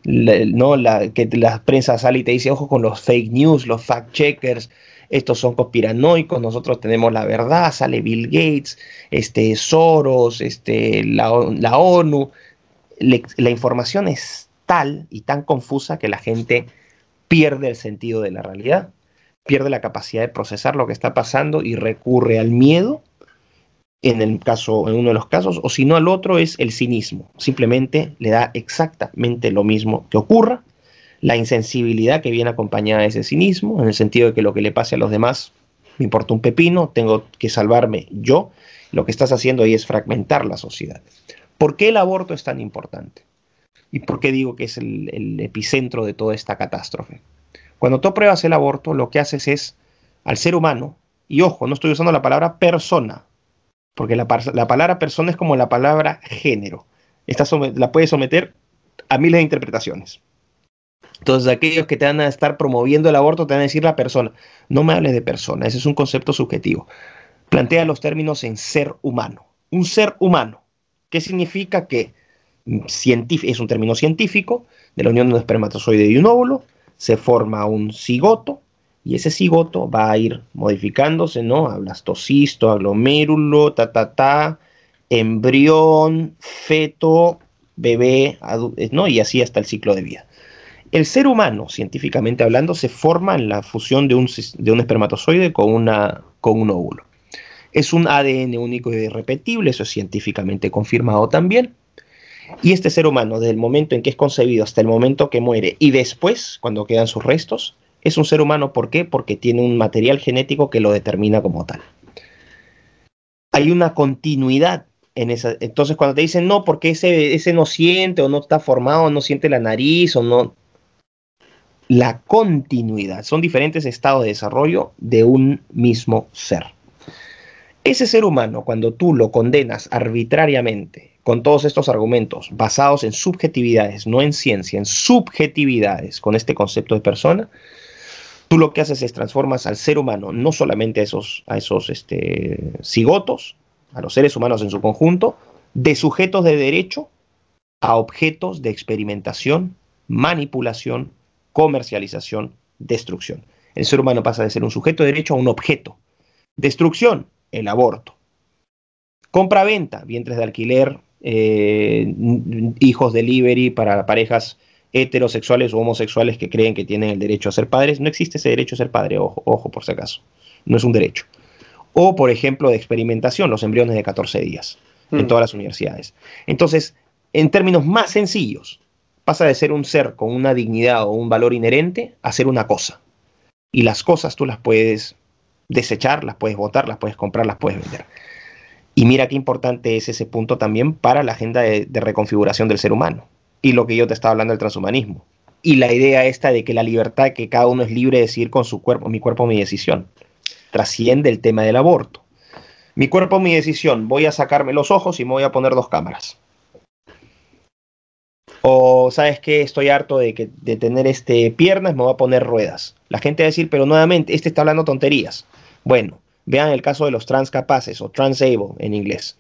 no la, que la prensa sale y te dice ojo con los fake news, los fact checkers, estos son conspiranoicos, nosotros tenemos la verdad, sale Bill Gates, este, Soros, este, la, ONU. la información es tal y tan confusa que la gente pierde el sentido de la realidad, pierde la capacidad de procesar lo que está pasando y recurre al miedo en el caso, en uno de los casos, o si no al otro es el cinismo. Simplemente le da exactamente lo mismo que ocurra la insensibilidad que viene acompañada de ese cinismo, en el sentido de que lo que le pase a los demás me importa un pepino, tengo que salvarme yo. Lo que estás haciendo ahí es fragmentar la sociedad. ¿Por qué el aborto es tan importante? ¿Y por qué digo que es el, epicentro de toda esta catástrofe? Cuando tú apruebas el aborto, lo que haces es al ser humano, y ojo, no estoy usando la palabra persona, porque la, palabra persona es como la palabra género. Esta la puedes someter a miles de interpretaciones. Entonces, aquellos que te van a estar promoviendo el aborto te van a decir la persona. No me hables de persona, ese es un concepto subjetivo. Plantea los términos en ser humano. Un ser humano. ¿Qué significa que es un término científico de la unión de un espermatozoide y un óvulo? Se forma un cigoto y ese cigoto va a ir modificándose, ¿no? A blastocisto, aglomérulo, ta, ta, ta, embrión, feto, bebé, ¿no? Y así hasta el ciclo de vida. El ser humano, científicamente hablando, se forma en la fusión de un, espermatozoide con, una, con un óvulo. Es un ADN único y irrepetible, eso es científicamente confirmado también. Y este ser humano, desde el momento en que es concebido hasta el momento que muere y después, cuando quedan sus restos, es un ser humano. ¿Por qué? Porque tiene un material genético que lo determina como tal. Hay una continuidad en esa. Entonces, cuando te dicen no, porque ese, ese no siente o no está formado, no siente la nariz o no la continuidad. Son diferentes estados de desarrollo de un mismo ser. Ese ser humano, cuando tú lo condenas arbitrariamente con todos estos argumentos basados en subjetividades, no en ciencia, en subjetividades, con este concepto de persona, tú lo que haces es transformas al ser humano, no solamente a esos, a esos este, cigotos, a los seres humanos en su conjunto, de sujetos de derecho a objetos de experimentación, manipulación comercialización, destrucción. El ser humano pasa de ser un sujeto de derecho a un objeto. Destrucción, el aborto. Compra-venta, vientres de alquiler, eh, hijos delivery para parejas heterosexuales o homosexuales que creen que tienen el derecho a ser padres. No existe ese derecho a ser padre, ojo, ojo por si acaso. No es un derecho. O, por ejemplo, de experimentación, los embriones de 14 días en mm. todas las universidades. Entonces, en términos más sencillos, pasa de ser un ser con una dignidad o un valor inherente a ser una cosa. Y las cosas tú las puedes desechar, las puedes votar, las puedes comprar, las puedes vender. Y mira qué importante es ese punto también para la agenda de, reconfiguración del ser humano. Y lo que yo te estaba hablando del transhumanismo. Y la idea esta de que la libertad, que cada uno es libre de decidir con su cuerpo, mi cuerpo, mi decisión, trasciende el tema del aborto. Mi cuerpo, mi decisión, voy a sacarme los ojos y me voy a poner dos cámaras. O sabes que estoy harto de, que, de tener este, piernas, me voy a poner ruedas. La gente va a decir, pero nuevamente, este está hablando tonterías. Bueno, vean el caso de los transcapaces o transable en inglés.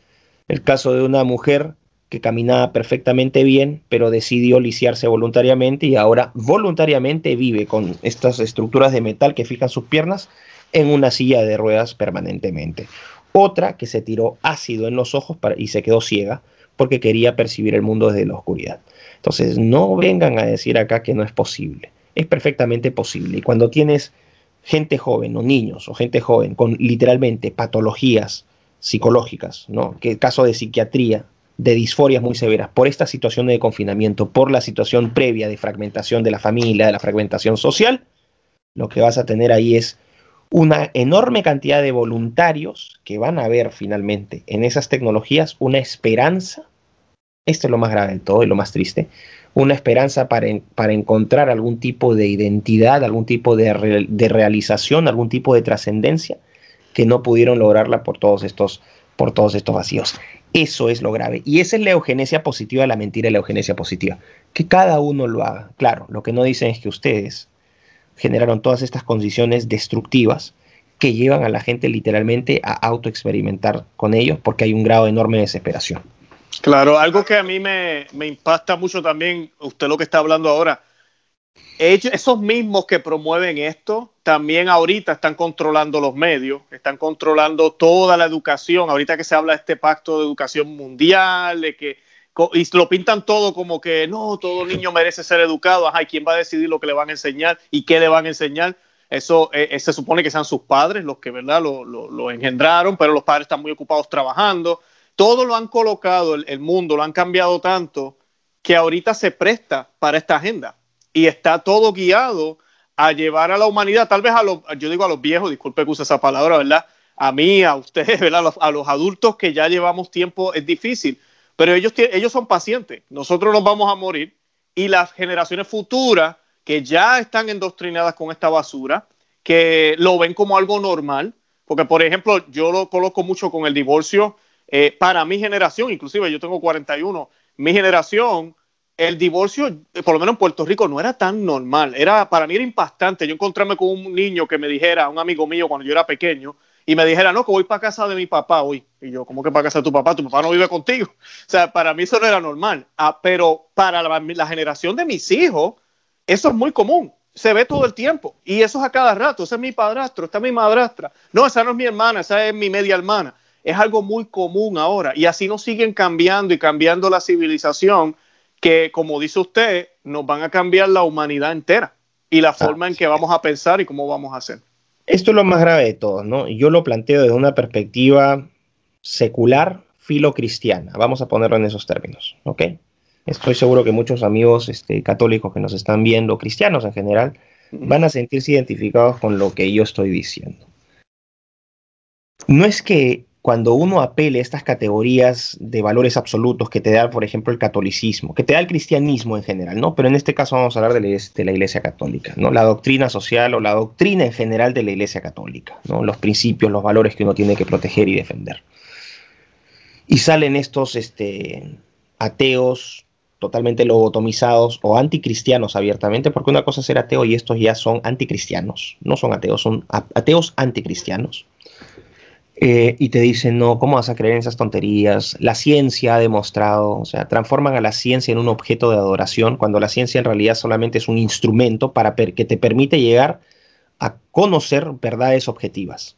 El caso de una mujer que caminaba perfectamente bien, pero decidió lisiarse voluntariamente y ahora voluntariamente vive con estas estructuras de metal que fijan sus piernas en una silla de ruedas permanentemente. Otra que se tiró ácido en los ojos y se quedó ciega porque quería percibir el mundo desde la oscuridad. Entonces, no vengan a decir acá que no es posible. Es perfectamente posible. Y cuando tienes gente joven o niños o gente joven con literalmente patologías psicológicas, ¿no? Que caso de psiquiatría, de disforias muy severas por esta situación de confinamiento, por la situación previa de fragmentación de la familia, de la fragmentación social, lo que vas a tener ahí es una enorme cantidad de voluntarios que van a ver finalmente en esas tecnologías una esperanza, esto es lo más grave de todo y lo más triste, una esperanza para, para encontrar algún tipo de identidad, algún tipo de, de realización, algún tipo de trascendencia que no pudieron lograrla por todos estos por todos estos vacíos. Eso es lo grave. Y esa es la eugenesia positiva, la mentira la eugenesia positiva. Que cada uno lo haga. Claro, lo que no dicen es que ustedes generaron todas estas condiciones destructivas que llevan a la gente literalmente a autoexperimentar con ellos porque hay un grado enorme de desesperación. Claro, algo que a mí me, me impacta mucho también, usted lo que está hablando ahora, esos mismos que promueven esto, también ahorita están controlando los medios, están controlando toda la educación. Ahorita que se habla de este pacto de educación mundial, de que y lo pintan todo como que no, todo niño merece ser educado. Ajá, ¿y quién va a decidir lo que le van a enseñar y qué le van a enseñar? Eso eh, eh, se supone que sean sus padres los que verdad lo, lo, engendraron, pero los padres están muy ocupados trabajando. Todo lo han colocado, el, mundo lo han cambiado tanto que ahorita se presta para esta agenda y está todo guiado a llevar a la humanidad, tal vez a los, yo digo a los viejos, disculpe que use esa palabra, ¿verdad? A mí, a ustedes, ¿verdad? A los, adultos que ya llevamos tiempo es difícil, pero ellos, ellos son pacientes, nosotros nos vamos a morir y las generaciones futuras que ya están endoctrinadas con esta basura, que lo ven como algo normal, porque por ejemplo yo lo coloco mucho con el divorcio, eh, para mi generación, inclusive yo tengo 41, mi generación, el divorcio, por lo menos en Puerto Rico, no era tan normal. Era, para mí era impactante. Yo encontrarme con un niño que me dijera, un amigo mío cuando yo era pequeño, y me dijera, no, que voy para casa de mi papá hoy. Y yo, ¿cómo que para casa de tu papá? Tu papá no vive contigo. O sea, para mí eso no era normal. Ah, pero para la, generación de mis hijos, eso es muy común. Se ve todo el tiempo. Y eso es a cada rato. Ese es mi padrastro, esta es mi madrastra. No, esa no es mi hermana, esa es mi media hermana. Es algo muy común ahora. Y así nos siguen cambiando y cambiando la civilización que, como dice usted, nos van a cambiar la humanidad entera y la forma en que vamos a pensar y cómo vamos a hacer. Esto es lo más grave de todo, ¿no? Yo lo planteo desde una perspectiva secular, filo-cristiana. Vamos a ponerlo en esos términos, ¿ok? Estoy seguro que muchos amigos este, católicos que nos están viendo, cristianos en general, van a sentirse identificados con lo que yo estoy diciendo. No es que cuando uno apele a estas categorías de valores absolutos que te da, por ejemplo, el catolicismo, que te da el cristianismo en general, ¿no? Pero en este caso vamos a hablar de la, Iglesia Católica, ¿no? La doctrina social o la doctrina en general de la Iglesia Católica, ¿no? Los principios, los valores que uno tiene que proteger y defender. Y salen estos este, ateos totalmente lobotomizados o anticristianos abiertamente, porque una cosa es ser ateo y estos ya son anticristianos, no son ateos, son ateos anticristianos eh, y te dicen, no, ¿cómo vas a creer en esas tonterías? La ciencia ha demostrado, o sea, transforman a la ciencia en un objeto de adoración, cuando la ciencia en realidad solamente es un instrumento para que te permite llegar a conocer verdades objetivas.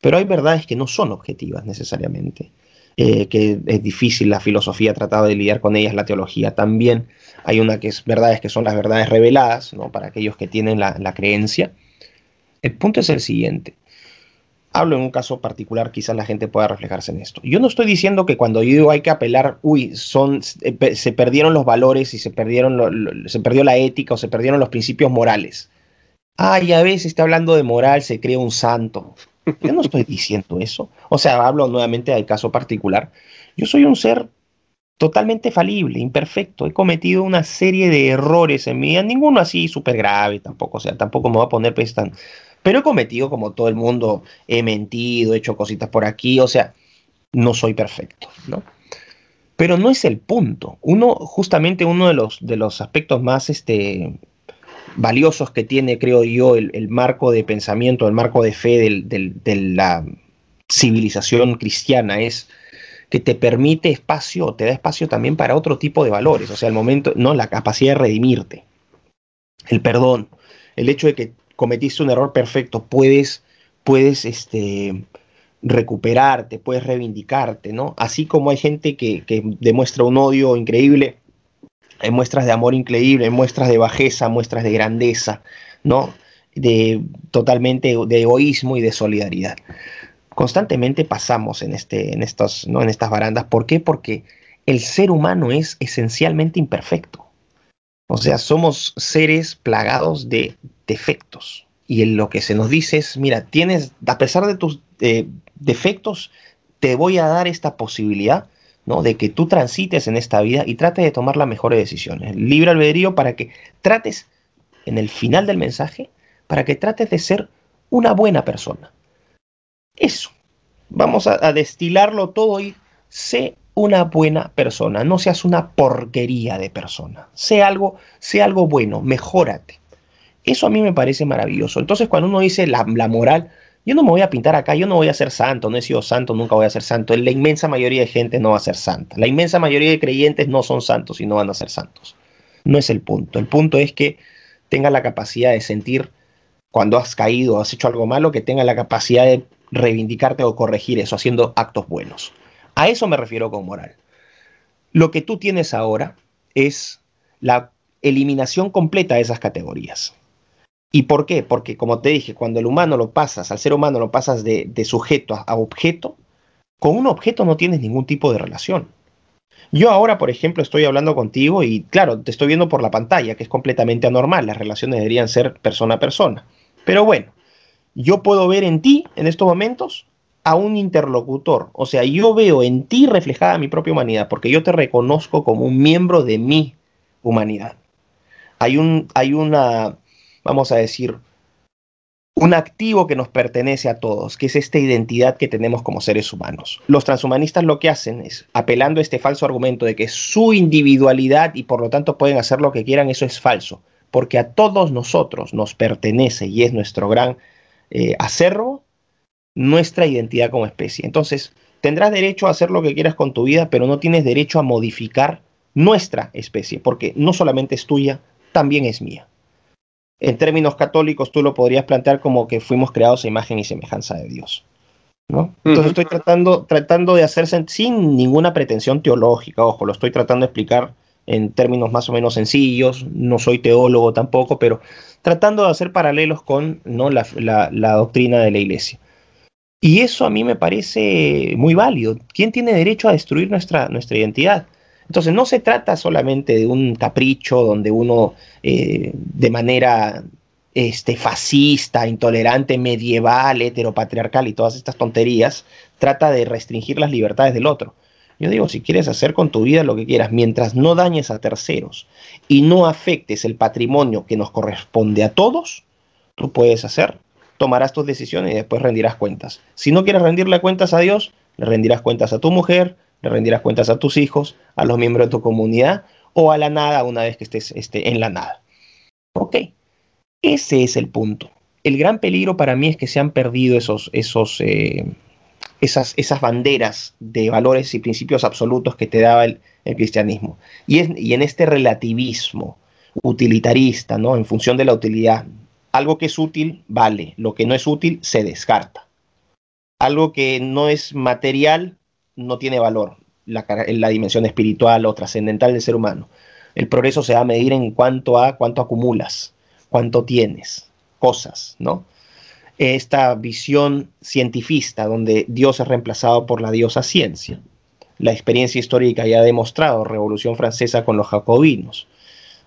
Pero hay verdades que no son objetivas necesariamente, eh, que es difícil, la filosofía ha tratado de lidiar con ellas, la teología también. Hay una que es verdades que son las verdades reveladas, ¿no? Para aquellos que tienen la, la creencia. El punto es el siguiente hablo en un caso particular, quizás la gente pueda reflejarse en esto. Yo no estoy diciendo que cuando yo digo hay que apelar, uy, son, eh, se perdieron los valores y se, perdieron se perdió la ética o se perdieron los principios morales. Ay, a veces está hablando de moral, se crea un santo. Yo no estoy diciendo eso. O sea, hablo nuevamente del caso particular. Yo soy un ser totalmente falible, imperfecto. He cometido una serie de errores en mi vida, ninguno así súper grave tampoco. O sea, tampoco me voy a poner pues tan, pero he cometido, como todo el mundo, he mentido, he hecho cositas por aquí, o sea, no soy perfecto, ¿no? Pero no es el punto. Uno, justamente uno de los, de los aspectos más este, valiosos que tiene, creo yo, el, marco de pensamiento, el marco de fe de la civilización cristiana es que te permite espacio, te da espacio también para otro tipo de valores, o sea, el momento, no, la capacidad de redimirte, el perdón, el hecho de que cometiste un error perfecto, puedes, puedes este, recuperarte, puedes reivindicarte, ¿no? Así como hay gente que, demuestra un odio increíble, hay muestras de amor increíble, hay muestras de bajeza, muestras de grandeza, ¿no? De totalmente de egoísmo y de solidaridad. Constantemente pasamos en, este, en, estos, ¿no? en estas barandas. ¿Por qué? Porque el ser humano es esencialmente imperfecto. O sea, somos seres plagados de defectos. Y lo que se nos dice es, mira, tienes, a pesar de tus eh, defectos, te voy a dar esta posibilidad ¿no? de que tú transites en esta vida y trates de tomar las mejores decisiones. Libre albedrío para que trates, en el final del mensaje, para que trates de ser una buena persona. Eso. Vamos a, a destilarlo todo y sé una buena persona, no seas una porquería de persona. Sé algo, sé algo bueno, mejórate. Eso a mí me parece maravilloso. Entonces, cuando uno dice la, moral, yo no me voy a pintar acá, yo no voy a ser santo, no he sido santo, nunca voy a ser santo. La inmensa mayoría de gente no va a ser santa. La inmensa mayoría de creyentes no son santos y no van a ser santos. No es el punto. El punto es que tenga la capacidad de sentir cuando has caído has hecho algo malo, que tenga la capacidad de reivindicarte o corregir eso haciendo actos buenos. A eso me refiero con moral. Lo que tú tienes ahora es la eliminación completa de esas categorías. ¿Y por qué? Porque, como te dije, cuando el humano lo pasas, al ser humano lo pasas de, sujeto a, objeto, con un objeto no tienes ningún tipo de relación. Yo ahora, por ejemplo, estoy hablando contigo y, claro, te estoy viendo por la pantalla, que es completamente anormal. Las relaciones deberían ser persona a persona. Pero bueno, yo puedo ver en ti, en estos momentos, a un interlocutor. O sea, yo veo en ti reflejada mi propia humanidad, porque yo te reconozco como un miembro de mi humanidad. Hay, un, hay una vamos a decir, un activo que nos pertenece a todos, que es esta identidad que tenemos como seres humanos. Los transhumanistas lo que hacen es, apelando a este falso argumento de que su individualidad y por lo tanto pueden hacer lo que quieran, eso es falso, porque a todos nosotros nos pertenece y es nuestro gran eh, acervo, nuestra identidad como especie. Entonces, tendrás derecho a hacer lo que quieras con tu vida, pero no tienes derecho a modificar nuestra especie, porque no solamente es tuya, también es mía en términos católicos tú lo podrías plantear como que fuimos creados a imagen y semejanza de Dios. ¿no? Entonces estoy tratando, tratando de hacer sin ninguna pretensión teológica, ojo, lo estoy tratando de explicar en términos más o menos sencillos, no soy teólogo tampoco, pero tratando de hacer paralelos con ¿no? la, la doctrina de la iglesia. Y eso a mí me parece muy válido. ¿Quién tiene derecho a destruir nuestra, nuestra identidad? Entonces no se trata solamente de un capricho donde uno eh, de manera este, fascista, intolerante, medieval, heteropatriarcal y todas estas tonterías, trata de restringir las libertades del otro. Yo digo, si quieres hacer con tu vida lo que quieras, mientras no dañes a terceros y no afectes el patrimonio que nos corresponde a todos, tú puedes hacer, tomarás tus decisiones y después rendirás cuentas. Si no quieres rendirle cuentas a Dios, le rendirás cuentas a tu mujer, le rendirás cuentas a tus hijos, a los miembros de tu comunidad o a la nada una vez que estés este, en la nada. Ok, ese es el punto. El gran peligro para mí es que se han perdido esos, esos, eh, esas, esas banderas de valores y principios absolutos que te daba el, cristianismo. Y, es, y en este relativismo utilitarista, ¿no? En función de la utilidad. Algo que es útil, vale. Lo que no es útil, se descarta. Algo que no es material, no tiene valor la, la dimensión espiritual o trascendental del ser humano. El progreso se va a medir en cuanto a cuánto acumulas, cuánto tienes, cosas, ¿no? Esta visión cientifista donde Dios es reemplazado por la diosa ciencia. La experiencia histórica ya ha demostrado, Revolución Francesa con los jacobinos.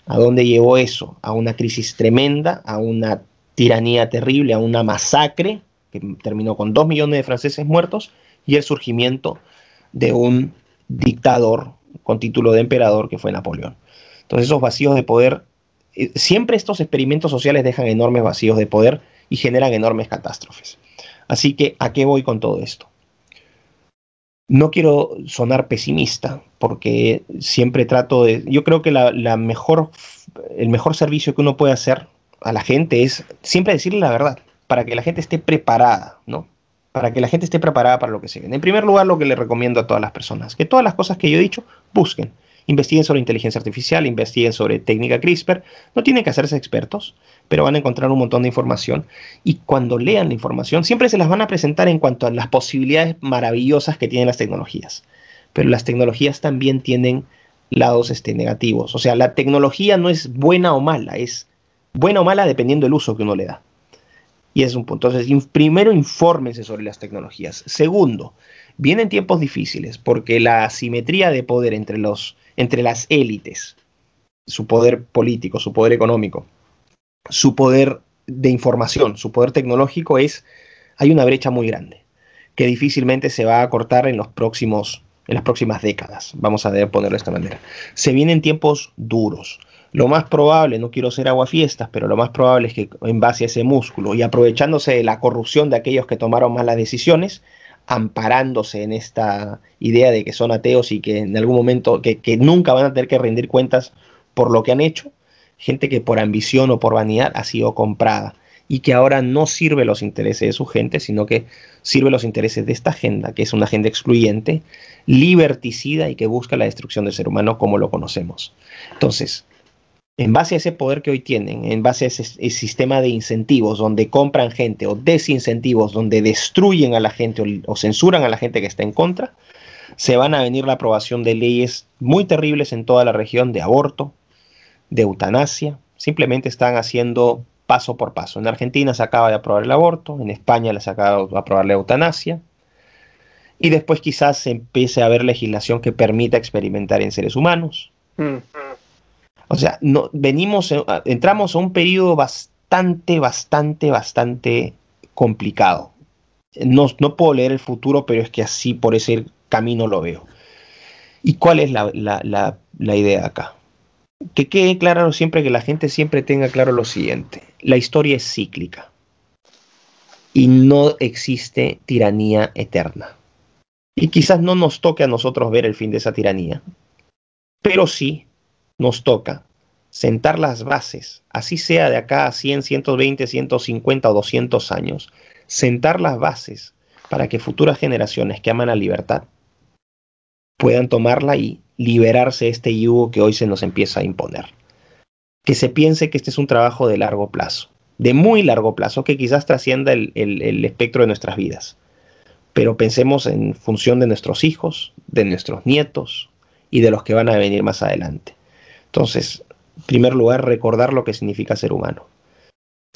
¿A dónde llevó eso? A una crisis tremenda, a una tiranía terrible, a una masacre que terminó con dos millones de franceses muertos y el surgimiento de un dictador con título de emperador que fue Napoleón. Entonces esos vacíos de poder, eh, siempre estos experimentos sociales dejan enormes vacíos de poder y generan enormes catástrofes. Así que, ¿a qué voy con todo esto? No quiero sonar pesimista, porque siempre trato de. Yo creo que la, la mejor, el mejor servicio que uno puede hacer a la gente es siempre decirle la verdad, para que la gente esté preparada, ¿no? Para que la gente esté preparada para lo que se viene. En primer lugar, lo que le recomiendo a todas las personas, que todas las cosas que yo he dicho, busquen Investiguen sobre inteligencia artificial, investiguen sobre técnica CRISPR. No tienen que hacerse expertos, pero van a encontrar un montón de información. Y cuando lean la información, siempre se las van a presentar en cuanto a las posibilidades maravillosas que tienen las tecnologías. Pero las tecnologías también tienen lados este, negativos. O sea, la tecnología no es buena o mala, es buena o mala dependiendo del uso que uno le da. Y es un punto. Entonces, primero, infórmense sobre las tecnologías. Segundo, vienen tiempos difíciles porque la asimetría de poder entre, los, entre las élites, su poder político, su poder económico, su poder de información, su poder tecnológico es, hay una brecha muy grande que difícilmente se va a cortar en los próximos en las próximas décadas, vamos a ponerlo de esta manera. Se vienen tiempos duros. Lo más probable, no quiero ser aguafiestas, pero lo más probable es que en base a ese músculo y aprovechándose de la corrupción de aquellos que tomaron malas decisiones, amparándose en esta idea de que son ateos y que en algún momento, que, que nunca van a tener que rendir cuentas por lo que han hecho, gente que por ambición o por vanidad ha sido comprada y que ahora no sirve los intereses de su gente, sino que sirve los intereses de esta agenda, que es una agenda excluyente, liberticida y que busca la destrucción del ser humano como lo conocemos. Entonces, en base a ese poder que hoy tienen, en base a ese, sistema de incentivos donde compran gente o desincentivos donde destruyen a la gente o, censuran a la gente que está en contra, se van a venir la aprobación de leyes muy terribles en toda la región de aborto, de eutanasia, simplemente están haciendo paso por paso. En Argentina se acaba de aprobar el aborto, en España se acaba de aprobar la eutanasia, y después quizás se empiece a haber legislación que permita experimentar en seres humanos. Mm. O sea, no, venimos, entramos a un periodo bastante, bastante, bastante complicado. No, no, puedo leer el futuro, pero es que así por ese camino lo veo. ¿Y cuál es la, la idea acá? Que quede claro siempre que la gente siempre tenga claro lo siguiente. La historia es cíclica y no existe tiranía eterna. Y quizás no nos toque a nosotros ver el fin de esa tiranía, pero sí nos toca sentar las bases, así sea de acá a 100, 120, 150 o 200 años, sentar las bases para que futuras generaciones que aman la libertad puedan tomarla y liberarse de este yugo que hoy se nos empieza a imponer. Que se piense que este es un trabajo de largo plazo, de muy largo plazo, que quizás trascienda el, el espectro de nuestras vidas pero pensemos en función de nuestros hijos, de nuestros nietos y de los que van a venir más adelante. Entonces, en primer lugar, recordar lo que significa ser humano.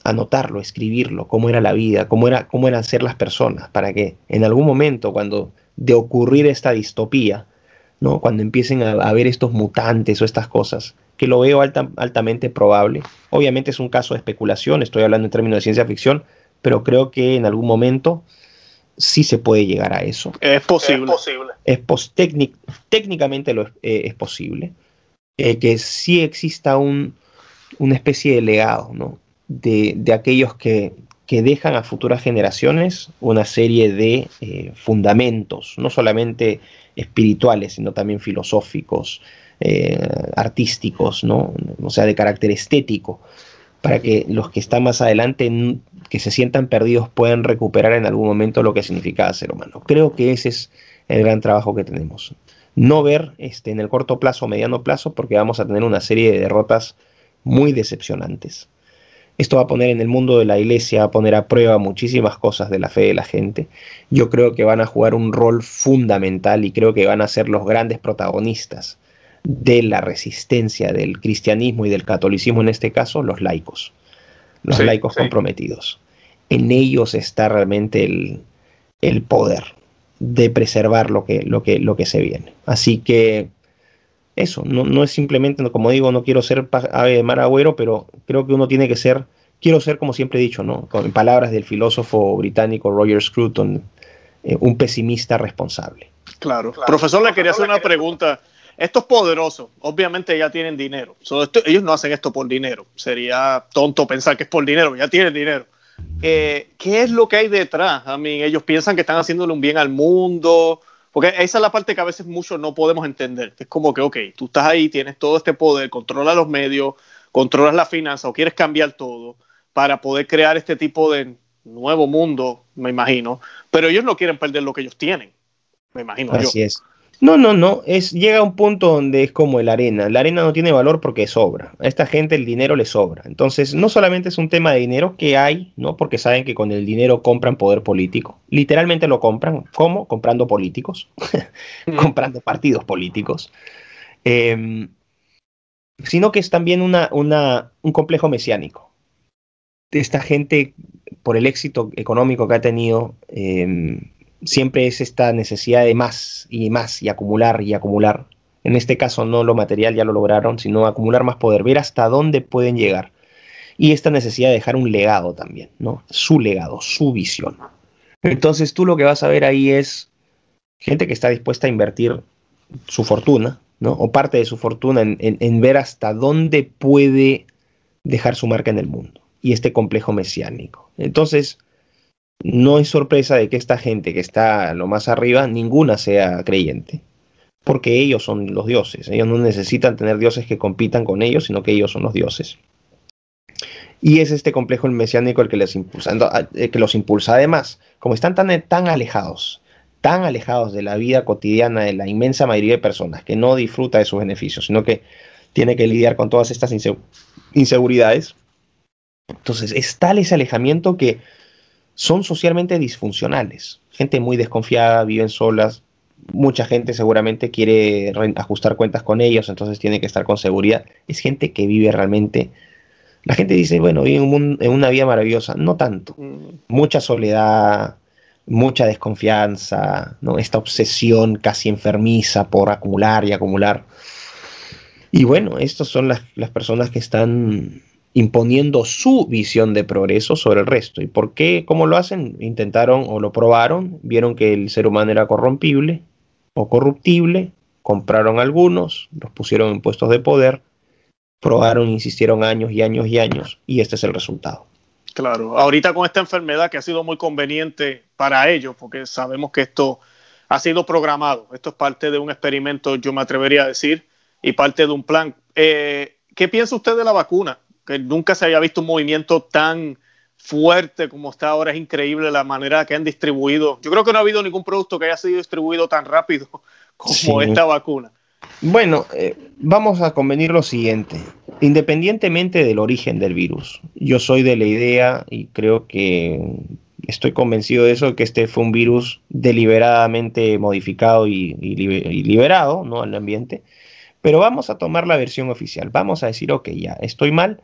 Anotarlo, escribirlo, cómo era la vida, cómo, era, cómo eran ser las personas, para que en algún momento, cuando de ocurrir esta distopía, ¿no? cuando empiecen a, a ver estos mutantes o estas cosas, que lo veo altamente probable. Obviamente es un caso de especulación, estoy hablando en términos de ciencia ficción, pero creo que en algún momento sí se puede llegar a eso. Es posible. Es posible. técnicamente lo eh, es, posible. Eh, que sí exista un, una especie de legado ¿no? de, de, aquellos que, que, dejan a futuras generaciones una serie de eh, fundamentos, no solamente espirituales, sino también filosóficos, artísticos, ¿no? o sea, de carácter estético para que los que están más adelante, que se sientan perdidos, puedan recuperar en algún momento lo que significa ser humano. Creo que ese es el gran trabajo que tenemos. No ver este, en el corto plazo o mediano plazo, porque vamos a tener una serie de derrotas muy decepcionantes. Esto va a poner en el mundo de la iglesia, va a poner a prueba muchísimas cosas de la fe de la gente. Yo creo que van a jugar un rol fundamental y creo que van a ser los grandes protagonistas de la resistencia del cristianismo y del catolicismo, en este caso, los laicos, los laicos comprometidos. En ellos está realmente el, poder de preservar lo que, lo, que, lo que se viene. Así que eso, no, es simplemente, como digo, no quiero ser ave de mar agüero, pero creo que uno tiene que ser, quiero ser, como siempre he dicho, ¿no? con palabras del filósofo británico Roger Scruton, eh, un pesimista responsable. Claro. Profesor, le quería hacer una pregunta estos poderosos, obviamente ya tienen dinero. ellos no hacen esto por dinero. Sería tonto pensar que es por dinero, ya tienen dinero. Eh, ¿Qué es lo que hay detrás? A mí, ellos piensan que están haciéndole un bien al mundo. Porque esa es la parte que a veces muchos no podemos entender. Es como que, ok, tú estás ahí, tienes todo este poder, controlas los medios, controlas la finanza o quieres cambiar todo para poder crear este tipo de nuevo mundo, me imagino. Pero ellos no quieren perder lo que ellos tienen, me imagino Así es. No, no, no. Es, llega a un punto donde es como la arena. La arena no tiene valor porque sobra. A esta gente el dinero le sobra. Entonces, no solamente es un tema de dinero que hay, ¿no? Porque saben que con el dinero compran poder político. Literalmente lo compran. ¿Cómo? Comprando políticos. comprando partidos políticos. Em, sino que es también una, un complejo mesiánico. Esta gente, por el éxito económico que ha tenido, em, siempre es esta necesidad de más y más y acumular y acumular. En este caso no lo material ya lo lograron, sino acumular más poder, ver hasta dónde pueden llegar. Y esta necesidad de dejar un legado también, ¿no? Su legado, su visión. Entonces tú lo que vas a ver ahí es gente que está dispuesta a invertir su fortuna, ¿no? O parte de su fortuna en, en ver hasta dónde puede dejar su marca en el mundo. Y este complejo mesiánico. Entonces, no es sorpresa de que esta gente que está lo más arriba, ninguna sea creyente, porque ellos son los dioses. Ellos no necesitan tener dioses que compitan con ellos, sino que ellos son los dioses. Y es este complejo el mesiánico el que, les impulsa, que los impulsa. Además, como están tan, tan alejados, tan alejados de la vida cotidiana de la inmensa mayoría de personas, que no disfruta de sus beneficios, sino que tiene que lidiar con todas estas inseguridades. Entonces, es tal ese alejamiento que son socialmente disfuncionales. Gente muy desconfiada, viven solas. Mucha gente seguramente quiere ajustar cuentas con ellos, entonces tiene que estar con seguridad. Es gente que vive realmente. La gente dice, bueno, vive en, una vida maravillosa. No tanto. Mm. Mucha soledad, mucha desconfianza, ¿no? esta obsesión casi enfermiza por acumular y acumular. Y bueno, estas son las, las personas que están imponiendo su visión de progreso sobre el resto. ¿Y por qué? ¿Cómo lo hacen? Intentaron o lo probaron, vieron que el ser humano era corrompible o corruptible, compraron algunos, los pusieron en puestos de poder, probaron, insistieron años y años y años, y este es el resultado. Claro, ahorita con esta enfermedad que ha sido muy conveniente para ellos, porque sabemos que esto ha sido programado, esto es parte de un experimento, yo me atrevería a decir, y parte de un plan. Eh, ¿Qué piensa usted de la vacuna? Que nunca se había visto un movimiento tan fuerte como está ahora. Es increíble la manera que han distribuido. Yo creo que no ha habido ningún producto que haya sido distribuido tan rápido como esta vacuna. Bueno, eh, vamos a convenir lo siguiente. Independientemente del origen del virus, yo soy de la idea y creo que estoy convencido de eso, que este fue un virus deliberadamente modificado y, liberado ¿no? al ambiente. Pero vamos a tomar la versión oficial. Vamos a decir, ok, ya, estoy mal,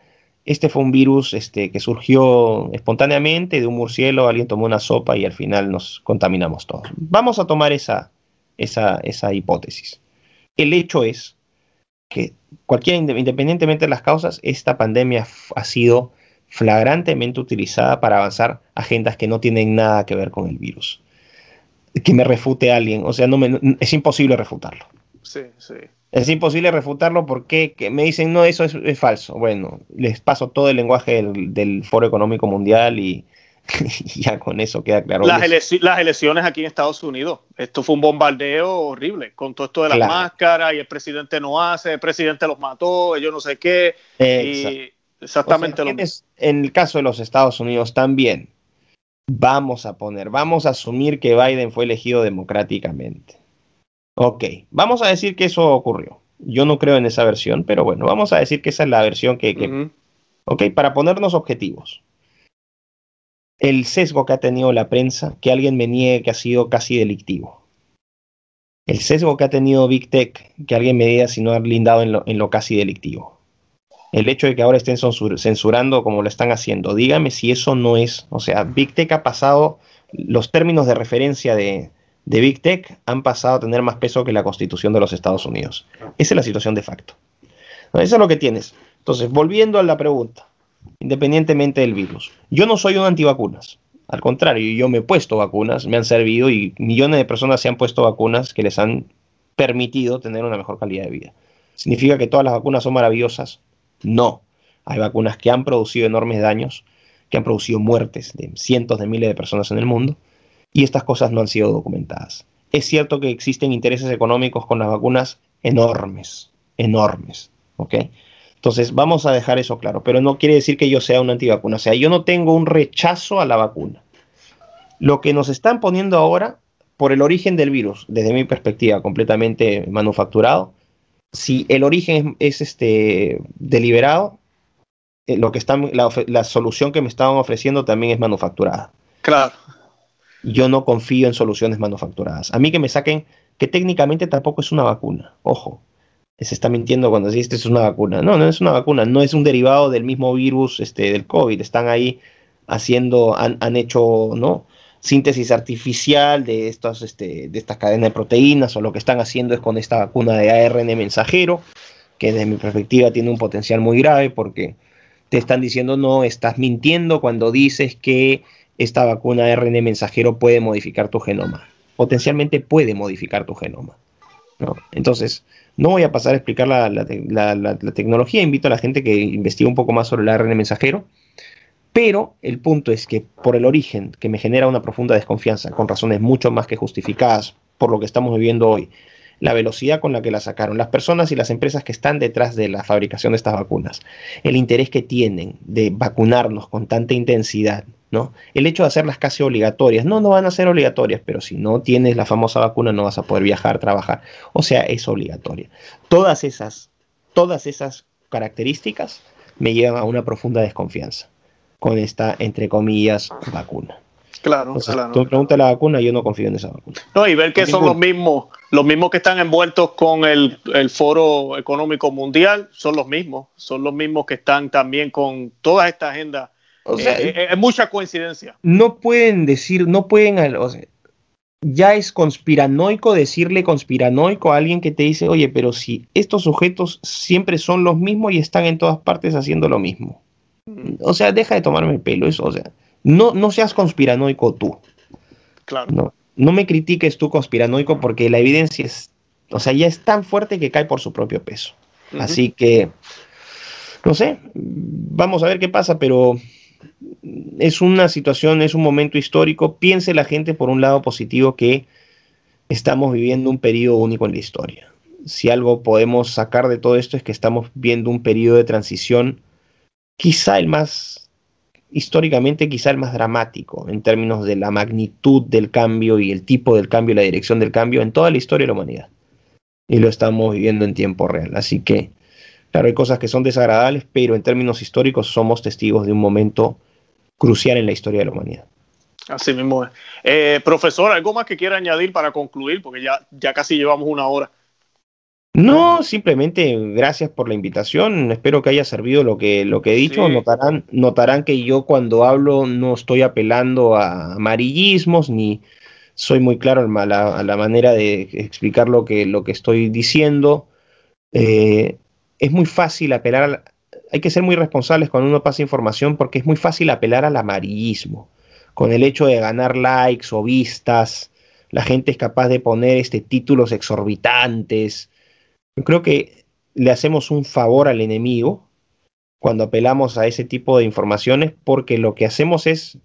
este fue un virus este, que surgió espontáneamente de un murciélago, alguien tomó una sopa y al final nos contaminamos todos. Vamos a tomar esa, hipótesis. El hecho es que cualquier, independientemente de las causas, esta pandemia ha sido flagrantemente utilizada para avanzar agendas que no tienen nada que ver con el virus. Que me refute alguien, o sea, no es imposible refutarlo. Sí, sí. Es imposible refutarlo porque me dicen, no, eso es, falso. Bueno, les paso todo el lenguaje del, Foro Económico Mundial y, ya con eso queda claro. Las, elecciones aquí en Estados Unidos, esto fue un bombardeo horrible, con todo esto de las máscaras y el presidente no hace, el presidente los mató, yo no sé qué. exactamente lo mismo. En el caso de los Estados Unidos también, vamos a poner, vamos a asumir que Biden fue elegido democráticamente Ok, vamos a decir que eso ocurrió. Yo no creo en esa versión, pero bueno, vamos a decir que esa es la versión que... Ok, para ponernos objetivos. El sesgo que ha tenido la prensa, que alguien me niegue que ha sido casi delictivo. El sesgo que ha tenido Big Tech, que alguien me diga si no ha blindado en lo, en lo casi delictivo. El hecho de que ahora estén censurando como lo están haciendo. Dígame si eso no es, o sea, Big Tech ha pasado los términos de referencia de, de Big Tech han pasado a tener más peso que la constitución de los Estados Unidos. Esa es la situación de facto. Eso es lo que tienes. Entonces, volviendo a la pregunta, independientemente del virus, yo no soy un antivacunas. Al contrario, yo me he puesto vacunas, me han servido y millones de personas se han puesto vacunas que les han permitido tener una mejor calidad de vida. ¿Significa que todas las vacunas son maravillosas? No. Hay vacunas que han producido enormes daños, que han producido muertes de cientos de miles de personas en el mundo y estas cosas no han sido documentadas. Es cierto que existen intereses económicos con las vacunas enormes, enormes, ¿ok? Entonces vamos a dejar eso claro, pero no quiere decir que yo sea un antivacuna, o sea, yo no tengo un rechazo a la vacuna. Lo que nos están poniendo ahora por el origen del virus, desde mi perspectiva, completamente manufacturado. Si el origen es, este, deliberado, eh, lo que están, la, solución que me estaban ofreciendo también es manufacturada. Claro. Yo no confío en soluciones manufacturadas. A mí que me saquen, que técnicamente tampoco es una vacuna, ojo. Se está mintiendo cuando dice es una vacuna. No, no es una vacuna, no es un derivado del mismo virus este, del COVID. Están ahí haciendo, han, han hecho, ¿no? síntesis artificial de, estos, este, de estas cadenas de proteínas o lo que están haciendo es con esta vacuna de ARN mensajero, que desde mi perspectiva tiene un potencial muy grave porque te están diciendo no, estás mintiendo cuando dices que esta vacuna ARN mensajero puede modificar tu genoma. Potencialmente puede modificar tu genoma. Entonces, no voy a pasar a explicar la, tecnología, invito a la gente que investigue un poco más sobre el ARN mensajero pero el punto es que por el origen, que me genera una profunda desconfianza, con razones mucho más que justificadas por lo que estamos viviendo hoy, la velocidad con la que la sacaron, las personas y las empresas que están detrás de la fabricación de estas vacunas, el interés que tienen de vacunarnos con tanta intensidad, ¿no? El hecho de hacerlas casi obligatorias, no, no van a ser obligatorias, pero si no tienes la famosa vacuna no vas a poder viajar, trabajar, o sea, es obligatoria. Todas esas, todas esas características me llevan a una profunda desconfianza con esta, entre comillas, vacuna. Claro, claro. Tú me preguntas la vacuna, yo no confío en esa vacuna. No, y ver que son los mismos, los mismos que están envueltos con el, Foro Económico Mundial, son los mismos, son los mismos que están también con toda esta agenda. O sea, eh, eh, es mucha coincidencia. No pueden decir, no pueden, o sea, ya es conspiranoico decirle conspiranoico a alguien que te dice, oye, pero si estos sujetos siempre son los mismos y están en todas partes haciendo lo mismo. O sea, deja de tomarme el pelo, eso, o sea, no, no seas conspiranoico tú. Claro. No, no me critiques tú conspiranoico porque la evidencia es, o sea, ya es tan fuerte que cae por su propio peso. Así que, no sé, vamos a ver qué pasa, pero es una situación, es un momento histórico. Piense la gente por un lado positivo que estamos viviendo un periodo único en la historia. Si algo podemos sacar de todo esto es que estamos viendo un periodo de transición quizá el más, históricamente quizá el más dramático en términos de la magnitud del cambio y el tipo del cambio y la dirección del cambio en toda la historia de la humanidad. Y lo estamos viviendo en tiempo real. Así que, claro, hay cosas que son desagradables, pero en términos históricos somos testigos de un momento crucial en la historia de la humanidad. Así mismo es. Eh, profesor, ¿algo más que quiera añadir para concluir? Porque ya, ya casi llevamos una hora. No, simplemente gracias por la invitación. Espero que haya servido lo que, lo que he dicho. Notarán, notarán que yo cuando hablo no estoy apelando a amarillismos ni soy muy claro a la, manera de explicar lo que, lo que estoy diciendo. Eh, es muy fácil apelar, hay que ser muy responsables cuando uno pasa información porque es muy fácil apelar al amarillismo. Con el hecho de ganar likes o vistas, la gente es capaz de poner este, títulos exorbitantes yo creo que le hacemos un favor al enemigo cuando apelamos a ese tipo de informaciones porque lo que hacemos es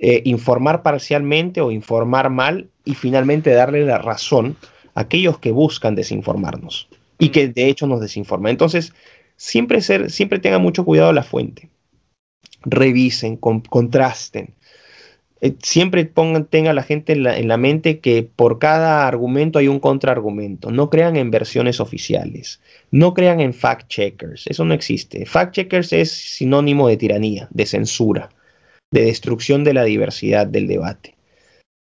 eh, informar parcialmente o informar mal y finalmente darle la razón a aquellos que buscan desinformarnos y que de hecho nos desinforman. Entonces, siempre, ser, siempre tengan mucho cuidado la fuente. Revisen, contrasten. Eh, siempre pongan, tenga la gente en la, mente que por cada argumento hay un contraargumento. No crean en versiones oficiales. No crean en fact-checkers. Eso no existe. Fact-checkers es sinónimo de tiranía, de censura, de destrucción de la diversidad del debate.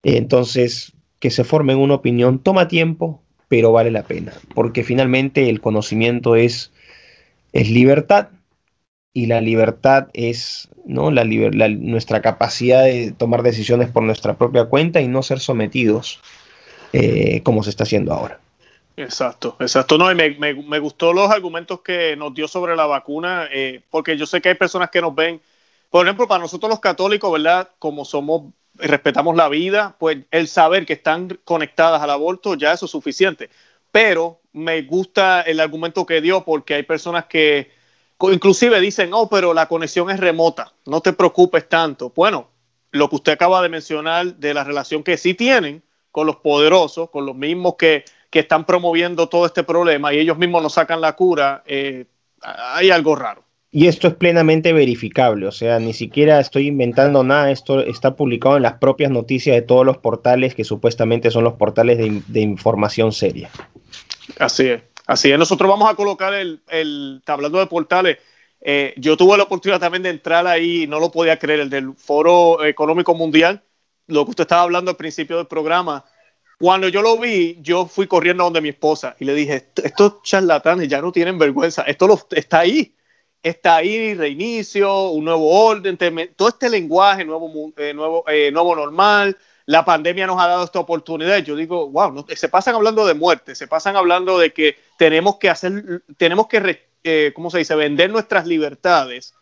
Entonces, que se formen una opinión toma tiempo, pero vale la pena, porque finalmente el conocimiento es, es libertad y la libertad es ¿no? la, nuestra capacidad de tomar decisiones por nuestra propia cuenta y no ser sometidos eh, como se está haciendo ahora. Exacto, exacto. No, y me, me, gustó los argumentos que nos dio sobre la vacuna, eh, porque yo sé que hay personas que nos ven, por ejemplo, para nosotros los católicos, ¿verdad? Como somos, respetamos la vida, pues el saber que están conectadas al aborto ya eso es suficiente. Pero me gusta el argumento que dio porque hay personas que Inclusive dicen, oh, pero la conexión es remota, no te preocupes tanto. Bueno, lo que usted acaba de mencionar de la relación que sí tienen con los poderosos, con los mismos que, están promoviendo todo este problema y ellos mismos nos sacan la cura, eh, hay algo raro. Y esto es plenamente verificable, o sea, ni siquiera estoy inventando nada, esto está publicado en las propias noticias de todos los portales que supuestamente son los portales de, información seria. Así es, así es. Nosotros vamos a colocar el, el hablando de portales, eh, yo tuve la oportunidad también de entrar ahí, no lo podía creer, el del Foro Económico Mundial, lo que usted estaba hablando al principio del programa. Cuando yo lo vi, yo fui corriendo donde mi esposa y le dije, estos charlatanes ya no tienen vergüenza, esto lo, está ahí está ahí, reinicio, un nuevo orden, todo este lenguaje nuevo, eh, nuevo, eh, nuevo normal, la pandemia nos ha dado esta oportunidad. Yo digo, wow, se pasan hablando de muerte, se pasan hablando de que tenemos que hacer, tenemos que, eh, ¿cómo se dice?, vender nuestras libertades,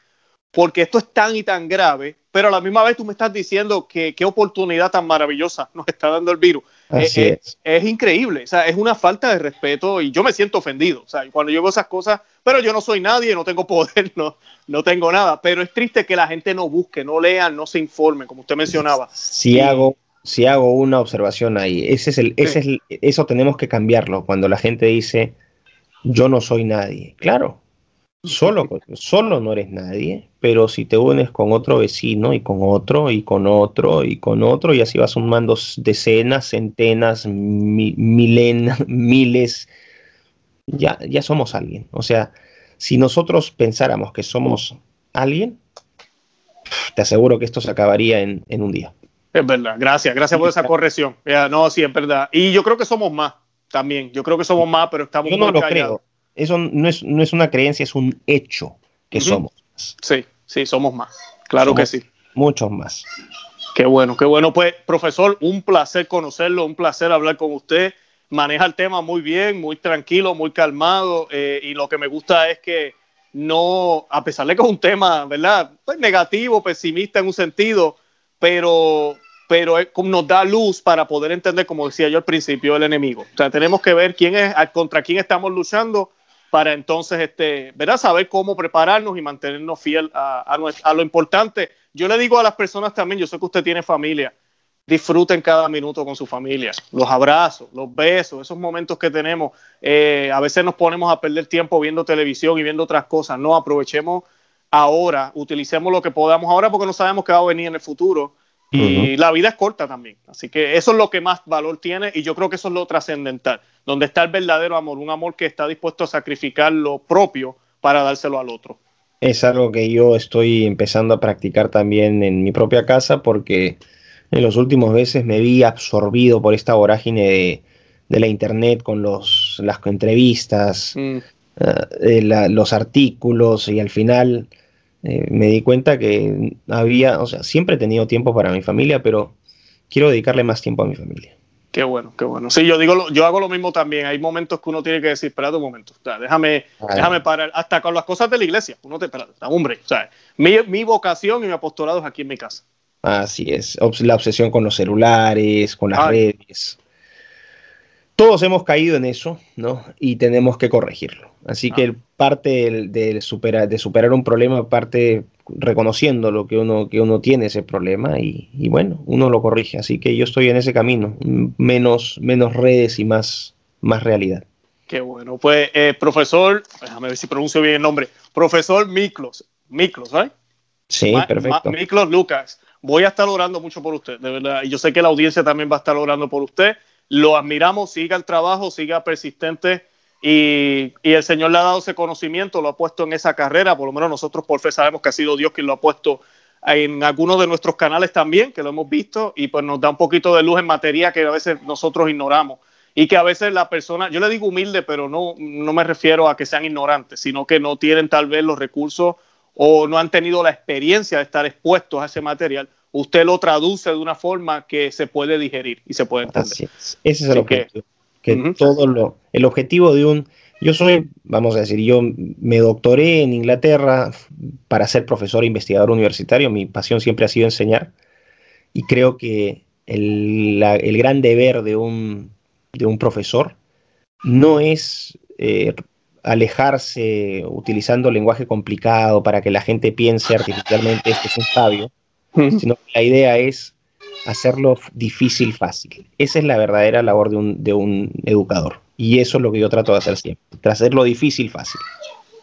porque esto es tan y tan grave, pero a la misma vez tú me estás diciendo que qué oportunidad tan maravillosa nos está dando el virus. Así es, es. increíble, o sea, es una falta de respeto y yo me siento ofendido, o sea, cuando yo veo esas cosas, pero yo no soy nadie, no tengo poder, no, no tengo nada, pero es triste que la gente no busque, no lean, no se informe, como usted mencionaba. Si hago si hago una observación ahí, ese es el, ese es eso tenemos que cambiarlo cuando la gente dice yo no soy nadie. Claro, solo, solo no eres nadie, pero si te unes con otro vecino y con otro y con otro y con otro y así vas sumando decenas, centenas, miles, ya, ya somos alguien. O sea, si nosotros pensáramos que somos alguien, te aseguro que esto se acabaría en, un día. Es verdad, gracias, gracias por esa corrección. no, sí, es verdad. Y yo creo que somos más también. Yo creo que somos más, pero estamos yo no lo creo. Eso no es, no es una creencia, es un hecho que somos más. Sí, sí, somos más. Claro que sí. Muchos más. Qué bueno, qué bueno. Pues, profesor, un placer conocerlo, un placer hablar con usted maneja el tema muy bien, muy tranquilo, muy calmado, eh, y lo que me gusta es que no, a pesar de que es un tema, ¿verdad? Pues negativo, pesimista en un sentido, pero, pero nos da luz para poder entender, como decía yo al principio, el enemigo. O sea, tenemos que ver quién es, contra quién estamos luchando para entonces, este, ¿verdad? Saber cómo prepararnos y mantenernos fiel a, a lo importante. Yo le digo a las personas también, yo sé que usted tiene familia, disfruten cada minuto con su familia, los abrazos, los besos, esos momentos que tenemos. Eh, a veces nos ponemos a perder tiempo viendo televisión y viendo otras cosas. No, aprovechemos ahora, utilicemos lo que podamos ahora porque no sabemos qué va a venir en el futuro. Y la vida es corta también. Así que eso es lo que más valor tiene y yo creo que eso es lo trascendental, donde está el verdadero amor, un amor que está dispuesto a sacrificar lo propio para dárselo al otro. Es algo que yo estoy empezando a practicar también en mi propia casa porque en los últimos meses me vi absorbido por esta vorágine de, la internet con los, las entrevistas, mm. eh, los artículos y al final eh, me di cuenta que había, o sea, siempre he tenido tiempo para mi familia, pero quiero dedicarle más tiempo a mi familia. Qué bueno, qué bueno. Sí, yo digo, yo hago lo mismo también. Hay momentos que uno tiene que decir, espérate un momento, déjame, déjame parar, hasta con las cosas de la iglesia. Uno te espera, hombre, o sea, mi, mi vocación y mi apostolado es aquí en mi casa. Así es, la obsesión con los celulares, con las redes. Todos hemos caído en eso, ¿no? Y tenemos que corregirlo. Así que ah. parte de, superar, de superar un problema, parte reconociendo lo que uno, que uno tiene ese problema y, bueno, uno lo corrige. Así que yo estoy en ese camino, menos, menos redes y más, más realidad. Qué bueno. Pues, eh, profesor, déjame ver si pronuncio bien el nombre, profesor Miklos, Miklos, ¿right? Sí, perfecto. Miklos Lucas voy a estar orando mucho por usted, de verdad. Y yo sé que la audiencia también va a estar orando por usted. Lo admiramos, siga el trabajo, siga persistente. Y, el Señor le ha dado ese conocimiento, lo ha puesto en esa carrera. Por lo menos nosotros por fe sabemos que ha sido Dios quien lo ha puesto en algunos de nuestros canales también, que lo hemos visto. Y pues nos da un poquito de luz en materia que a veces nosotros ignoramos. Y que a veces la persona, yo le digo humilde, pero no, no me refiero a que sean ignorantes, sino que no tienen tal vez los recursos o no han tenido la experiencia de estar expuestos a ese material, usted lo traduce de una forma que se puede digerir y se puede entender. Ese es el objetivo. Que, todo lo, el objetivo de un, yo soy, vamos a decir, yo me doctoré en Inglaterra para ser profesor e investigador universitario, mi pasión siempre ha sido enseñar y creo que el, gran deber de un, de un profesor no es eh, alejarse utilizando lenguaje complicado para que la gente piense artificialmente que es un sabio, sino que la idea es hacerlo difícil fácil. Esa es la verdadera labor de un, de un educador. Y eso es lo que yo trato de hacer siempre, hacerlo difícil fácil.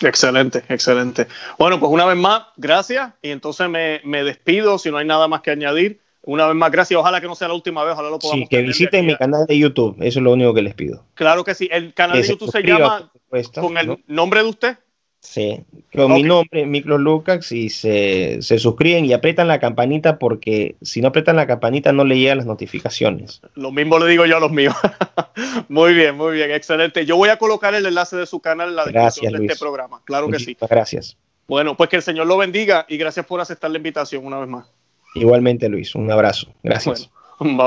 Excelente, excelente. Bueno, pues una vez más, gracias. Y entonces me, me despido si no hay nada más que añadir. Una vez más, gracias. Ojalá que no sea la última vez, ojalá lo podamos. Sí, que visiten mi canal de YouTube, eso es lo único que les pido. Claro que sí. El canal de YouTube se llama con el nombre de usted. Sí, con mi nombre, Micro Lucas, y se, se, suscriben y apretan la campanita porque si no apretan la campanita no le llegan las notificaciones. Lo mismo le digo yo a los míos. muy bien, muy bien, excelente. Yo voy a colocar el enlace de su canal en la descripción de este programa. Claro que sí. Gracias. Bueno, pues que el Señor lo bendiga y gracias por aceptar la invitación una vez más. Igualmente, Luis, un abrazo. Gracias. Bueno,